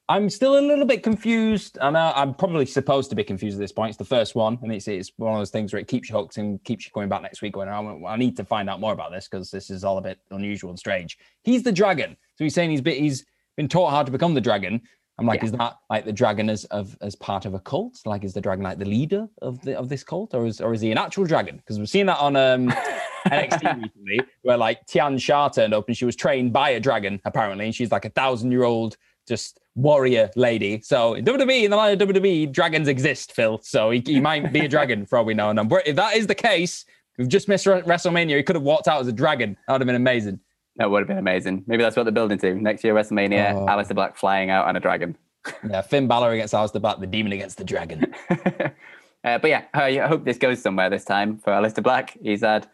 I'm still a little bit confused. I know I'm probably supposed to be confused at this point. It's the first one, and it's it's one of those things where it keeps you hooked and keeps you going back next week. Going, I, I need to find out more about this because this is all a bit unusual and strange. He's the dragon, so he's saying he's been he's been taught how to become the dragon. I'm like, Yeah. is that like the dragon as of as part of a cult? Like, is the dragon like the leader of the of this cult, or is or is he an actual dragon? Because we've seen that on um, [laughs] NXT recently, where like Tian Sha turned up and she was trained by a dragon apparently, and she's like a thousand year old just warrior lady. So in WWE, in the line of WWE, dragons exist, Phil. So he, he [laughs] might be a dragon for all we know. And if that is the case, we've just missed WrestleMania. He could have walked out as a dragon. That would have been amazing. That would have been amazing. Maybe that's what they're building to next year WrestleMania. Oh. Aleister Black flying out on a dragon. [laughs] Yeah, Finn Balor against Aleister Black, the demon against the dragon. [laughs] uh, but yeah, I I hope this goes somewhere this time for Aleister Black. He's had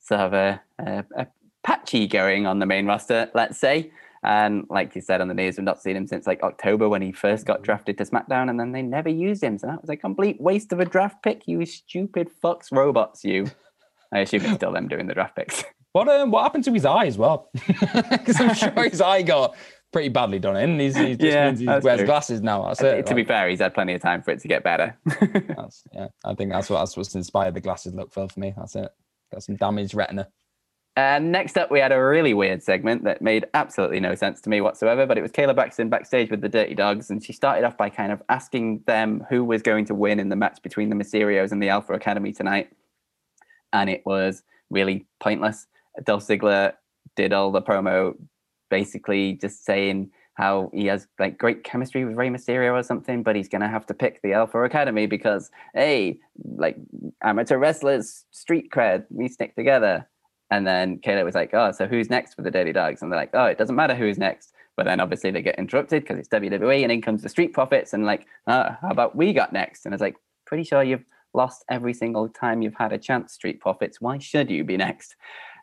sort of a, a, a patchy going on the main roster, let's say. And like you said on the news, we've not seen him since like October when he first got drafted to SmackDown, and then they never used him. So that was a complete waste of a draft pick. You stupid fucks, robots, you. I assume it's still them doing the draft picks. [laughs] What um, what happened to his eye as well? [laughs] Because I'm [laughs] sure his eye got pretty badly done in. He's, he just Yeah, means he wears true. glasses now. That's it. to be fair, he's had plenty of time for it to get better. that's, yeah, I think that's what that's what's inspired the glasses look Phil for me. That's it. Got some damaged retina. And next up, we had a really weird segment that made absolutely no sense to me whatsoever. But it was Kayla Braxton backstage with the Dirty Dogs, and she started off by kind of asking them who was going to win in the match between the Mysterios and the Alpha Academy tonight. And it was really pointless. Dolph Ziggler did all the promo, basically just saying how he has like great chemistry with Rey Mysterio or something, but he's gonna have to pick the Alpha Academy because hey, like amateur wrestlers, street cred, we stick together. And then Kayla was like, "Oh, so who's next for the Dirty Dogs?" And they're like, "Oh, it doesn't matter who's next." But then obviously they get interrupted because it's WWE, and in comes the Street Profits, and like, oh, "How about we got next?" And it's like, "Pretty sure you've lost every single time you've had a chance, Street Profits. Why should you be next?"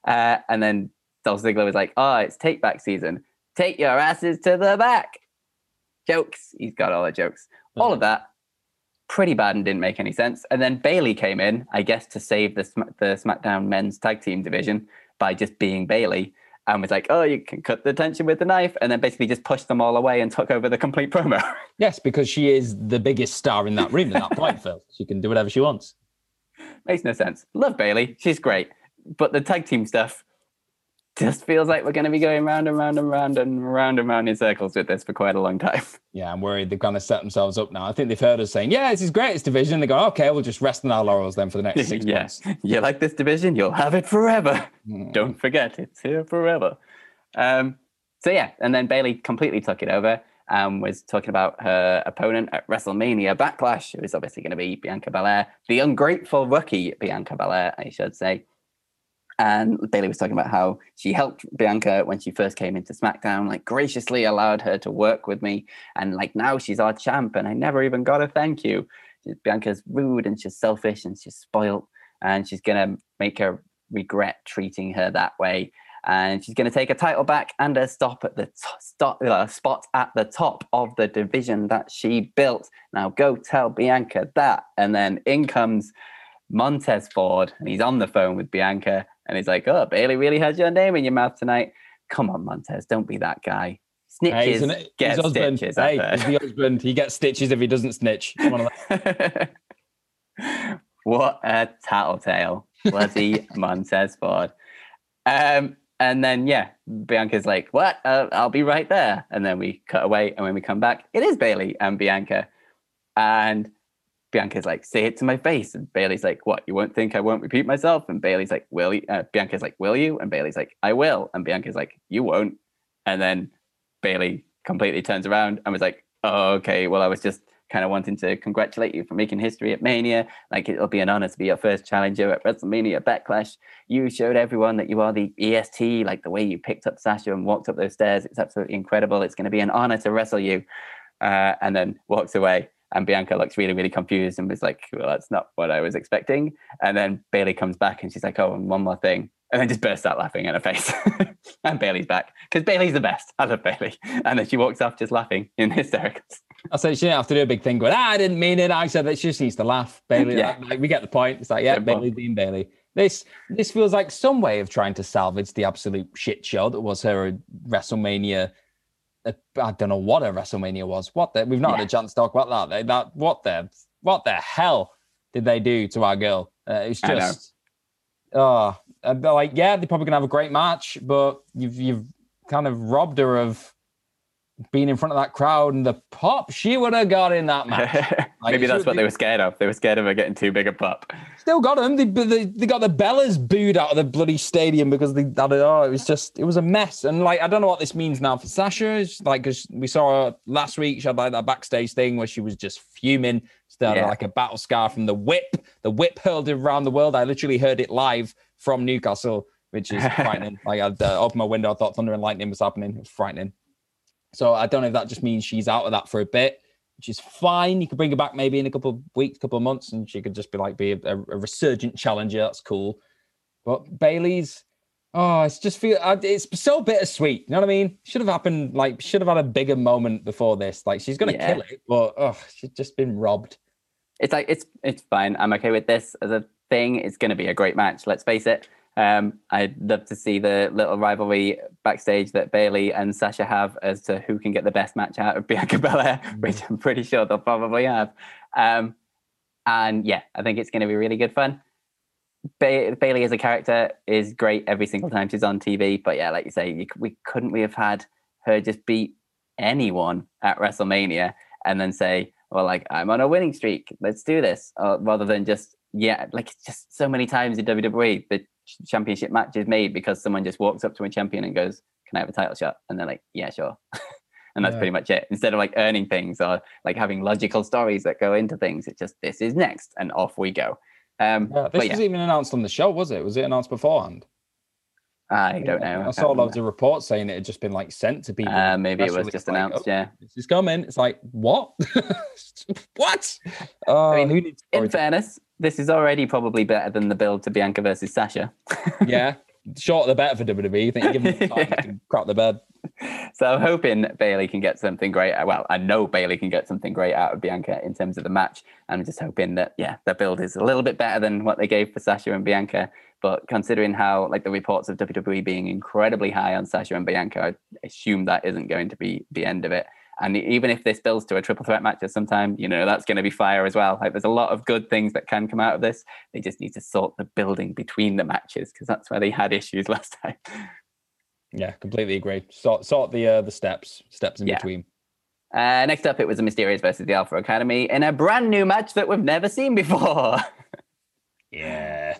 Uh, and then Dolph Ziggler was like, "Oh, it's take back season. Take your asses to the back." Jokes. He's got all the jokes. All of mm. that pretty bad and didn't make any sense. And then Bayley came in, I guess, to save the the SmackDown Men's Tag Team division by just being Bayley, and was like, "Oh, you can cut the tension with the knife," and then basically just pushed them all away and took over the complete promo. [laughs] Yes, because she is the biggest star in that room at that point, Phil. She can do whatever she wants. Makes no sense. Love Bayley, she's great, but the tag team stuff just feels like we're going to be going round and round and round and round and round in circles with this for quite a long time. [laughs] Yeah, I'm worried they're going to set themselves up now. I think they've heard us saying, yeah, this is great, greatest division. They go, okay, we'll just rest on our laurels then for the next six [laughs] yeah, months. you like this division, you'll have it forever. Mm. Don't forget, it's here forever. Um, so yeah, and then Bayley completely took it over and was talking about her opponent at WrestleMania Backlash, who is obviously going to be Bianca Belair, the ungrateful rookie Bianca Belair, I should say. And Bayley was talking about how she helped Bianca when she first came into SmackDown, like graciously allowed her to work with me. And like now she's our champ, and I never even got a thank you. Bianca's rude and she's selfish and she's spoilt, and she's gonna make her regret treating her that way. And she's going to take a title back and a stop at the t- stop, uh, spot at the top of the division that she built. Now go tell Bianca that. And then in comes Montez Ford, and he's on the phone with Bianca, and he's like, "Oh, Bayley really has your name in your mouth tonight. Come on, Montez, don't be that guy. Snitches Hey, get stitches." Hey, he's the husband. He gets stitches if he doesn't snitch. [laughs] What a tattletale, bloody [laughs] Montez Ford. Um, and then yeah, Bianca's like, "What? Uh, I'll be right there." And then we cut away, and when we come back, it is Bayley and Bianca, and Bianca's like, "Say it to my face," and Bayley's like, "What? You won't think I won't repeat myself?" And Bayley's like, "Will you?" Uh, Bianca's like, "Will you?" And Bayley's like, "I will." And Bianca's like, "You won't." And then Bayley completely turns around and was like, "Oh, okay. Well, I was just." Kind of wanting to congratulate you for making history at Mania. Like it'll be an honor to be your first challenger at WrestleMania Backlash you showed everyone that you are the EST, like the way you picked up Sasha and walked up those stairs. It's absolutely incredible. It's going to be an honor to wrestle you. Uh, and then walks away. And Bianca looks really, really confused and was like, well, that's not what I was expecting. And then Bayley comes back and she's like, oh, and one more thing. And then just bursts out laughing in her face. [laughs] and Bayley's back because Bayley's the best. I love Bayley. And then she walks off just laughing in [laughs] hysterics. I said she didn't have to do a big thing, but ah, I didn't mean it. I said that she just needs to laugh. Bayley, Yeah. like, we get the point. It's like, yeah, Simple. Bayley being Bayley. This this feels like some way of trying to salvage the absolute shit show that was her WrestleMania. Uh, I don't know what a WrestleMania was. What the, we've not Yeah. had a chance to talk about that. That what the what the hell did they do to our girl? Uh, it's just oh, like yeah, they're probably gonna have a great match, but you've you've kind of robbed her of being in front of that crowd and the pop she would have got in that [laughs] match. Like, Maybe that's what they were scared of. They were scared of her getting too big a pop. Still got them. They, they, they got the Bellas booed out of the bloody stadium because they had it. Oh, it was just, it was a mess. And like, I don't know what this means now for Sasha. It's like, because we saw her last week, she had like that backstage thing where she was just fuming. Still Yeah. like a battle scar from the whip. The whip hurled around the world. I literally heard it live from Newcastle, which is [laughs] frightening. like, I'd uh, opened my window, I thought thunder and lightning was happening. It was frightening. So I don't know if that just means she's out of that for a bit which is fine. You could bring her back maybe in a couple of weeks, couple of months, and she could just be like be a, a, resurgent challenger. That's cool. But Bayley's, oh, it's just feel it's so bittersweet. You know what I mean? Should have happened. Like should have had a bigger moment before this. Like she's gonna Yeah. kill it, but oh, she's just been robbed. it's like it's it's fine. I'm okay with this as a thing. It's going to be a great match. Let's face it. Um, I'd love to see the little rivalry backstage that Bayley and Sasha have as to who can get the best match out of [laughs] Bianca Belair, which I'm pretty sure they'll probably have. Um, and yeah, I think it's going to be really good fun. Ba- Bayley as a character is great every single time she's on TV. But yeah, like you say, you, we couldn't we have had her just beat anyone at WrestleMania and then say, well, like I'm on a winning streak. Let's do this, uh, rather than just yeah, like it's just so many times in WWE ch- championship match is made because someone just walks up to a champion and goes, "Can I have a title shot?" And they're like, "Yeah, sure." [laughs] and that's Yeah. pretty much it. Instead of like earning things or like having logical stories that go into things, it's just this is next and off we go. Um, Yeah, this yeah, wasn't even announced on the show, was it? Was it announced beforehand? I don't know. I can't saw loads of reports saying it had just been like sent to people. Uh, maybe it was just like, announced. oh, Yeah. This is coming. It's like what? [laughs] what? Uh, mean, who needs In fairness, this is already probably better than the build to Bianca versus Sasha. [laughs] yeah, short the better for WWE. You think you give them the time Yeah. [laughs] to crap the bed? So I'm hoping Bayley can get something great. Well, I know Bayley can get something great out of Bianca in terms of the match. I'm just hoping that yeah, the build is a little bit better than what they gave for Sasha and Bianca. But considering how like the reports of WWE being incredibly high on Sasha and Bianca, I assume that isn't going to be the end of it. And even if this builds to a triple threat match at some time, you know that's going to be fire as well. Like there's a lot of good things that can come out of this. They just need to sort the building between the matches because that's where they had issues [laughs] last time. Yeah, completely agree. Sort sort the uh, the steps steps in Yeah. between. Uh, next up, it was the Mysterios versus the Alpha Academy in a brand new match that we've never seen before. [laughs] Yeah,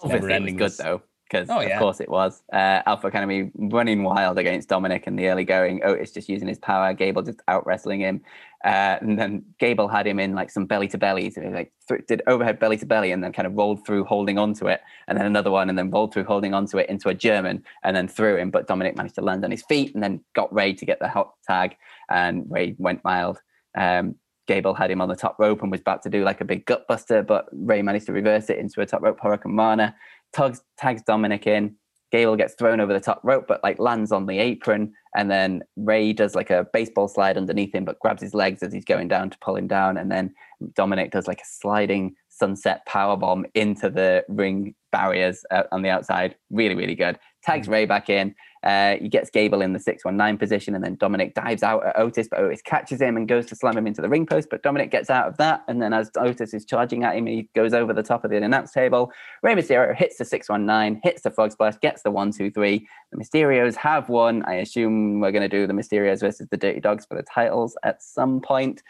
Obviously, it was good though, because Oh, of yeah. course it was. Uh, Alpha Academy running wild against Dominic in the early going. Otis just using his power. Gable just out wrestling him, uh, and then Gable had him in like some belly to belly. So he like th- did overhead belly to belly, and then kind of rolled through holding onto it, and then another one, and then rolled through holding onto it into a German, and then threw him. But Dominic managed to land on his feet, and then got Rey to get the hot tag, and Rey went wild. Um, Gable had him on the top rope and was about to do like a big gut buster, but Rey managed to reverse it into a top rope Hurricanrana. Tugs tags Dominic in. Gable gets thrown over the top rope, but like lands on the apron, and then Rey does like a baseball slide underneath him, but grabs his legs as he's going down to pull him down, and then Dominic does like a sliding sunset power bomb into the ring barriers uh, on the outside. Really, really good. Tags Rey back in. Uh, he gets Gable in the 619 position, and then Dominic dives out at Otis, but Otis catches him and goes to slam him into the ring post. But Dominic gets out of that, and then as Otis is charging at him, he goes over the top of the announce table. Rey Mysterio hits the 619, hits the frog splash, gets the 123. The Mysterios have won. I assume we're going to do the Mysterios versus the Dirty Dogs for the titles at some point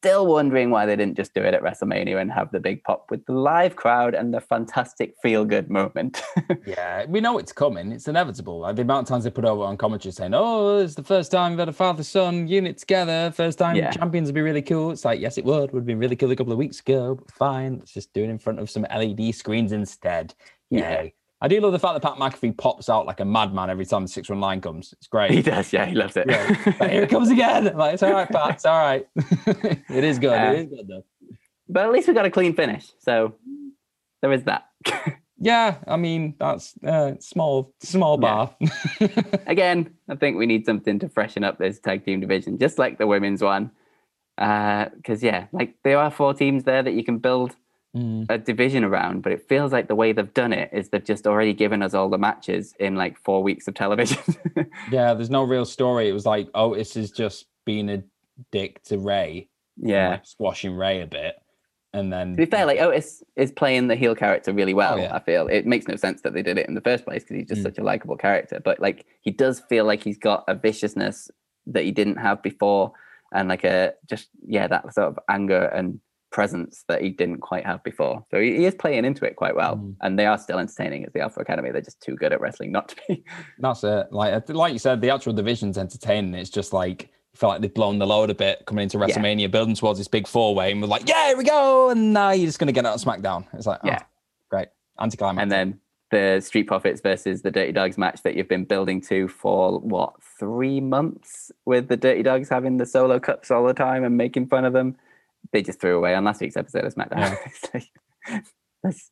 still wondering why they didn't just do it at WrestleMania and have the big pop with the live crowd and the fantastic feel good moment. [laughs] yeah, we know it's coming. It's inevitable. Like the amount of times they put over on commentary saying, "Oh, it's the first time we've had a father son unit together. First time yeah. champions would be really cool." It's like, yes, it would. Would have been really cool a couple of weeks ago. But fine, let's just do it in front of some LED screens instead. Yeah. I do love the fact that Pat McAfee pops out like a madman every time the 619 comes. It's great. He does, yeah, he loves it. Yeah. here it comes again. I'm like, it's all right, Pat. It's all right. [laughs] it is good. It is good, though. But at least we got a clean finish. So there is that. [laughs] yeah, I mean, that's uh, small, small bar. Yeah. [laughs] Again, I think we need something to freshen up this tag team division, just like the women's one. Because, uh, yeah, like there are four teams there that you can build – mm. a division around, but it feels like the way they've done it is they've just already given us all the matches in like four weeks of television. [laughs] yeah, there's no real story. It was like Otis is just being a dick to Rey. Yeah. Like squashing Rey a bit. And then to be fair, like Otis is playing the heel character really well. Oh, yeah. I feel it makes no sense that they did it in the first place because he's just mm. such a likable character. But like he does feel like he's got a viciousness that he didn't have before, and like a just yeah that sort of anger and presence that he didn't quite have before. So he, he is playing into it quite well, mm. and they are still entertaining as the Alpha Academy. They're just too good at wrestling not to be. [laughs] That's it. Like like you said, the actual division's entertaining. It's just like you feel like they've blown the load a bit coming into WrestleMania, yeah. building towards this big four way, and we're like, yeah, here we go, and now you're just gonna get out of SmackDown. It's like, oh, yeah, great, anticlimax. And then the Street Profits versus the Dirty Dogs match that you've been building to for what three months, with the Dirty Dogs having the solo cups all the time and making fun of them they just threw away on last week's episode of SmackDown. Yeah. [laughs] There's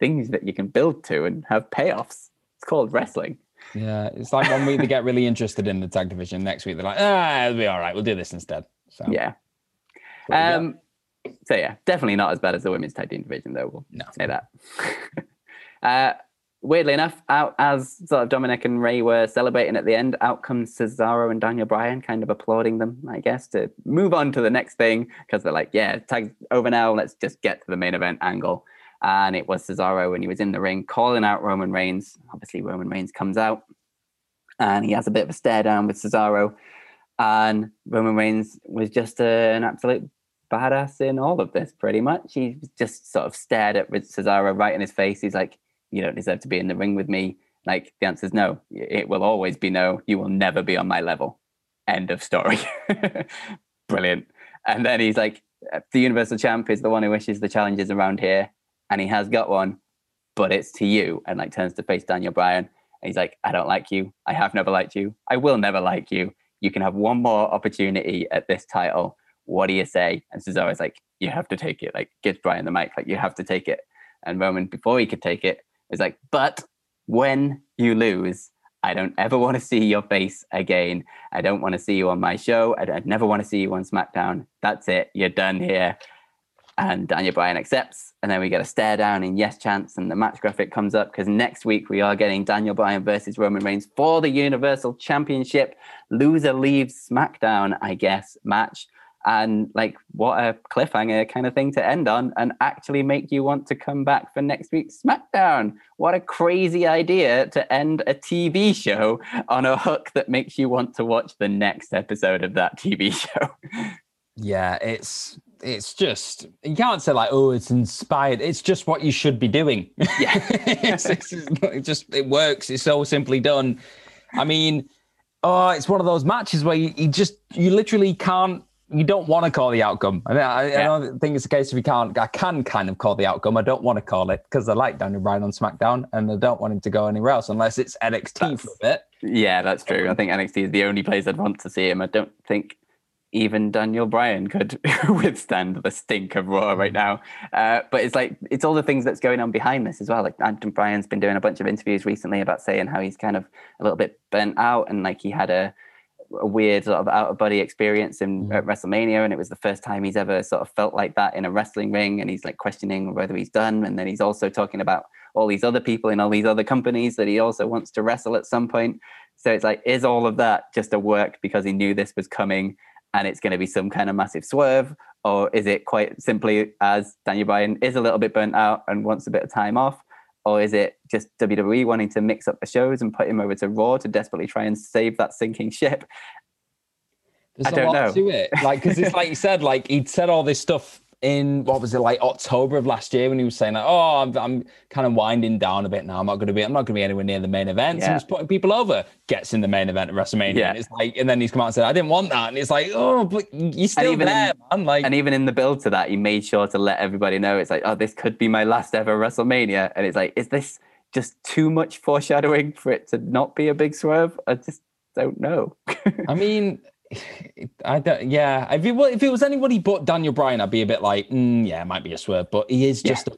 things that you can build to and have payoffs. It's called wrestling. Yeah, it's like one week they get really [laughs] interested in the tag division. Next week they're like, ah, it'll be all right. We'll do this instead. So yeah. Um. So yeah, definitely not as bad as the women's tag team division, though. We'll no. say that. [laughs] uh, weirdly enough, out as sort of Dominic and Rey were celebrating at the end, out comes Cesaro and Daniel Bryan, kind of applauding them, I guess, to move on to the next thing because they're like, yeah, tag's over now. Let's just get to the main event angle. And it was Cesaro when he was in the ring calling out Roman Reigns. Obviously, Roman Reigns comes out and he has a bit of a stare down with Cesaro. And Roman Reigns was just an absolute badass in all of this, pretty much. He just sort of stared at Cesaro right in his face. He's like, you don't deserve to be in the ring with me. Like the answer is no. It will always be no. You will never be on my level. End of story. [laughs] Brilliant. And then he's like, uh, the Universal Champ is the one who wishes the challenges around here, and he has got one, but it's to you. And like turns to face Daniel Bryan. And he's like, I don't like you. I have never liked you. I will never like you. You can have one more opportunity at this title. What do you say? And Cesaro's like, you have to take it. Like, gives Bryan the mic. Like, you have to take it. And Roman, before he could take it, it's like, but when you lose, I don't ever want to see your face again. I don't want to see you on my show. I, would never want to see you on SmackDown. That's it. You're done here. And Daniel Bryan accepts. And then we get a stare down in yes chance. And the match graphic comes up because next week we are getting Daniel Bryan versus Roman Reigns for the Universal Championship. Loser leaves SmackDown, I guess, match and like what a cliffhanger kind of thing to end on and actually make you want to come back for next week's smackdown. What a crazy idea to end a tv show on a hook that makes you want to watch the next episode of that tv [laughs] show. Yeah it's it's just you can't say like oh it's inspired. It's just what you should be doing. Yeah. [laughs] It's, it's, it just it works. It's so simply done. I mean oh it's one of those matches where you, you just you literally can't you don't want to call the outcome. I, mean, I, yeah. I, don't think it's a case if you can't. I can kind of call the outcome. I don't want to call it because I like Daniel Bryan on SmackDown, and I don't want him to go anywhere else unless it's NXT that's, for a bit. Yeah, that's true. I think NXT is the only place I'd want to see him. I don't think even Daniel Bryan could [laughs] withstand the stink of Raw right now. Uh, but it's like it's all the things that's going on behind this as well. Like Daniel Bryan's been doing a bunch of interviews recently about saying how he's kind of a little bit burnt out and like he had a a weird sort of out of body experience in Mm. at WrestleMania, and it was the first time he's ever sort of felt like that in a wrestling ring, and he's like questioning whether he's done, and then he's also talking about all these other people in all these other companies that he also wants to wrestle at some point. So it's like, is all of that just a work because he knew this was coming, and it's going to be some kind of massive swerve, or is it quite simply as Daniel Bryan is a little bit burnt out and wants a bit of time off? Or is it just WWE wanting to mix up the shows and put him over to Raw to desperately try and save that sinking ship? There's I a don't lot know. to it. Like, because it's like you said, like he'd said all this stuff in what was it like October of last year when he was saying like, oh, I'm, I'm kind of winding down a bit now. I'm not going to be, I'm not going to be anywhere near the main event. So Yeah. he's putting people over. Gets in the main event at WrestleMania. Yeah. And it's like, and then he's come out and said, I didn't want that. And it's like, oh, but you're still even there, in- man. Like, And even in the build to that, he made sure to let everybody know it's like, oh, this could be my last ever WrestleMania. And it's like, is this just too much foreshadowing for it to not be a big swerve? I just don't know. I mean, I don't. Yeah, if it if it was anybody but Daniel Bryan, I'd be a bit like, mm, yeah, it might be a swerve. But he is Yeah. just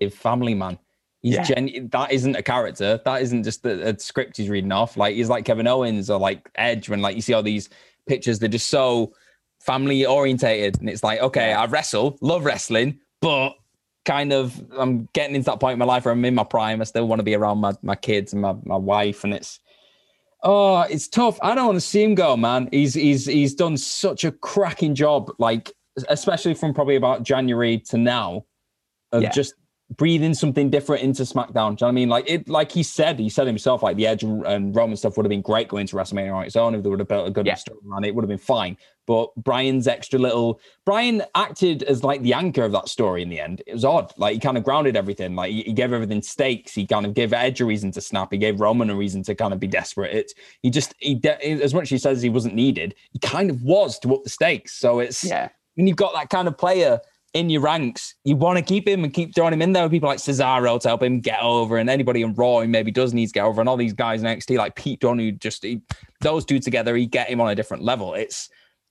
a family man. He's Yeah. gen- that isn't a character. That isn't just a, a script he's reading off. Like he's like Kevin Owens or like Edge. When like you see all these pictures, they're just so family orientated, and it's like, okay, I wrestle, love wrestling, but kind of I'm getting into that point in my life where I'm in my prime. I still want to be around my my kids and my my wife, and it's Oh, it's tough. I don't want to see him go, man. He's he's he's done such a cracking job, like especially from probably about January to now, of Yeah. just breathing something different into SmackDown. Do you know what I mean? Like it, like he said, he said himself, like the Edge and, and Roman stuff would have been great going to WrestleMania on its own if they would have built a good Yeah. story around it. It would have been fine. But Bryan's extra little Bryan acted as like the anchor of that story in the end. It was odd. Like he kind of grounded everything. Like he, he gave everything stakes. He kind of gave Edge a reason to snap. He gave Roman a reason to kind of be desperate. It he just he de- as much as he says he wasn't needed, he kind of was to up the stakes. So it's yeah. when you've got that kind of player in your ranks, you want to keep him and keep throwing him in there with people like Cesaro to help him get over, and anybody in Raw who maybe does need to get over, and all these guys in NXT like Pete Dunne, who just he, those two together, he get him on a different level. It's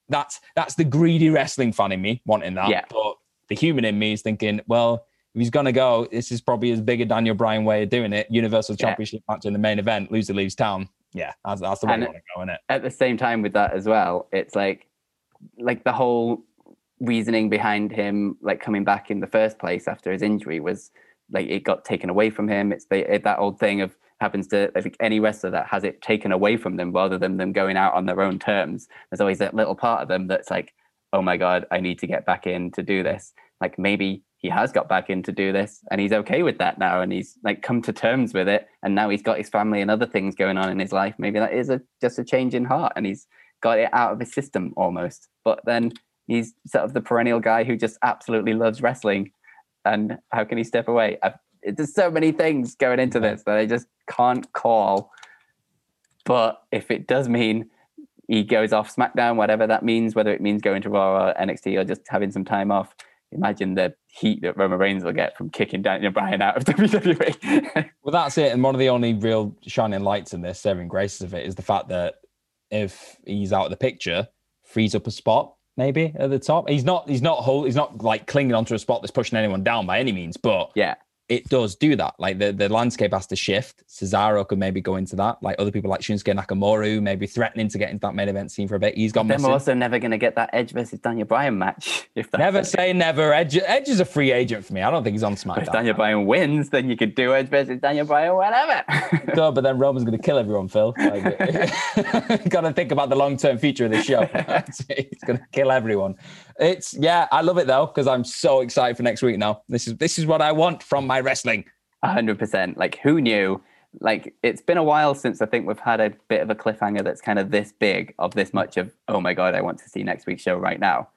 that's that's the greedy wrestling fan in me wanting that, Yeah. but the human in me is thinking, well, if he's gonna go, this is probably as big a Daniel Bryan way of doing it. Universal Yeah. Championship match in the main event, loser leaves town. Yeah, that's, that's the way And you want to go, isn't it? At the same time with that as well, it's like like the whole reasoning behind him like coming back in the first place after his injury was like it got taken away from him. It's the it, that old thing of happens to I think any wrestler that has it taken away from them rather than them going out on their own terms. There's always that little part of them that's like, oh my god, I need to get back in to do this. Like maybe he has got back in to do this and he's okay with that now and he's like come to terms with it and now he's got his family and other things going on in his life. Maybe that is a just a change in heart and he's got it out of his system almost. But then he's sort of the perennial guy who just absolutely loves wrestling and how can he step away? I've, there's so many things going into this that I just can't call. But if it does mean he goes off SmackDown, whatever that means, whether it means going to Raw or NXT or just having some time off, imagine the heat that Roman Reigns will get from kicking Daniel Bryan out of [laughs] WWE. Well, that's it. And one of the only real shining lights in this, saving graces of it, is the fact that if he's out of the picture, frees up a spot maybe at the top. He's not. He's not whole. He's not like clinging onto a spot that's pushing anyone down by any means. But yeah, it does do that. Like the, the landscape has to shift. Cesaro could maybe go into that. Like other people like Shinsuke Nakamura, maybe threatening to get into that main event scene for a bit. He's gone then missing. we're also never going to get that Edge versus Daniel Bryan match. [laughs] If that's Never it. [laughs] say never. Edge, Edge is a free agent for me. I don't think he's on smart. If Daniel Bryan wins, then you could do Edge versus Daniel Bryan, whatever. [laughs] No, but then Roman's going to kill everyone, Phil. Like, got to think about the long term future of the show. He's going to kill everyone. It's yeah, I love it though because I'm so excited for next week now. This is this is what I want from my wrestling. Hundred percent. Like who knew? Like it's been a while since I think we've had a bit of a cliffhanger that's kind of this big of this much of oh my god, I want to see next week's show right now.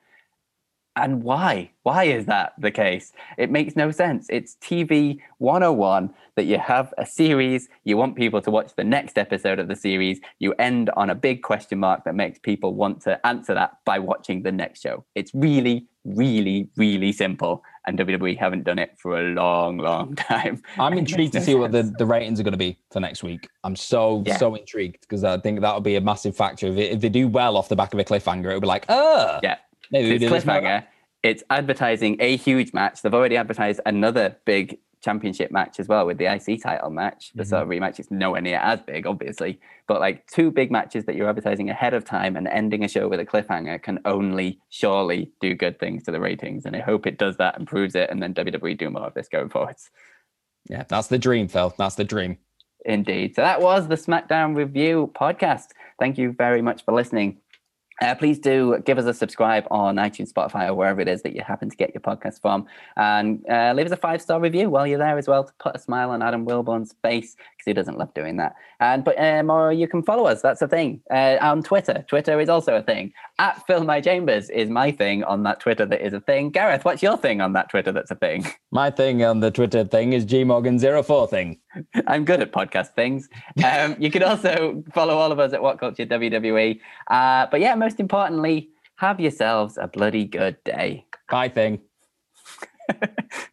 And why? Why is that the case? It makes no sense. It's TV 101 that you have a series, you want people to watch the next episode of the series, you end on a big question mark that makes people want to answer that by watching the next show. It's really, really, really simple. And WWE haven't done it for a long, long [laughs] time. I'm intrigued to see what the, the ratings are going to be for next week. I'm so Yeah. so intrigued because I think that'll be a massive factor. If, it, if they do well off the back of a cliffhanger, it'll be like, oh, Yeah. Maybe we it's do this cliffhanger. It's advertising a huge match. They've already advertised another big championship match as well with the IC title match. The mm-hmm. sort of rematch is nowhere near as big, obviously, but like two big matches that you're advertising ahead of time and ending a show with a cliffhanger can only surely do good things to the ratings. And I hope it does that and proves it. And then WWE do more of this going forwards. Yeah, that's the dream, Phil. That's the dream. Indeed. So that was the SmackDown Review podcast. Thank you very much for listening. Uh, please do give us a subscribe on iTunes, Spotify, or wherever it is that you happen to get your podcast from. And uh, leave us a five star review while you're there as well to put a smile on Adam Wilborn's face he doesn't love doing that. And but um, or you can follow us. That's a thing uh, on Twitter. Twitter is also a thing. At Phil My Chambers is my thing on that Twitter that is a thing. Gareth, what's your thing on that Twitter that's a thing? [laughs] My thing on the Twitter thing is gmorgan04 thing. [laughs] I'm good at podcast things. Um, you can also follow all of us at What Culture WWE. Uh, but yeah, most importantly, have yourselves a bloody good day. Bye, thing. [laughs]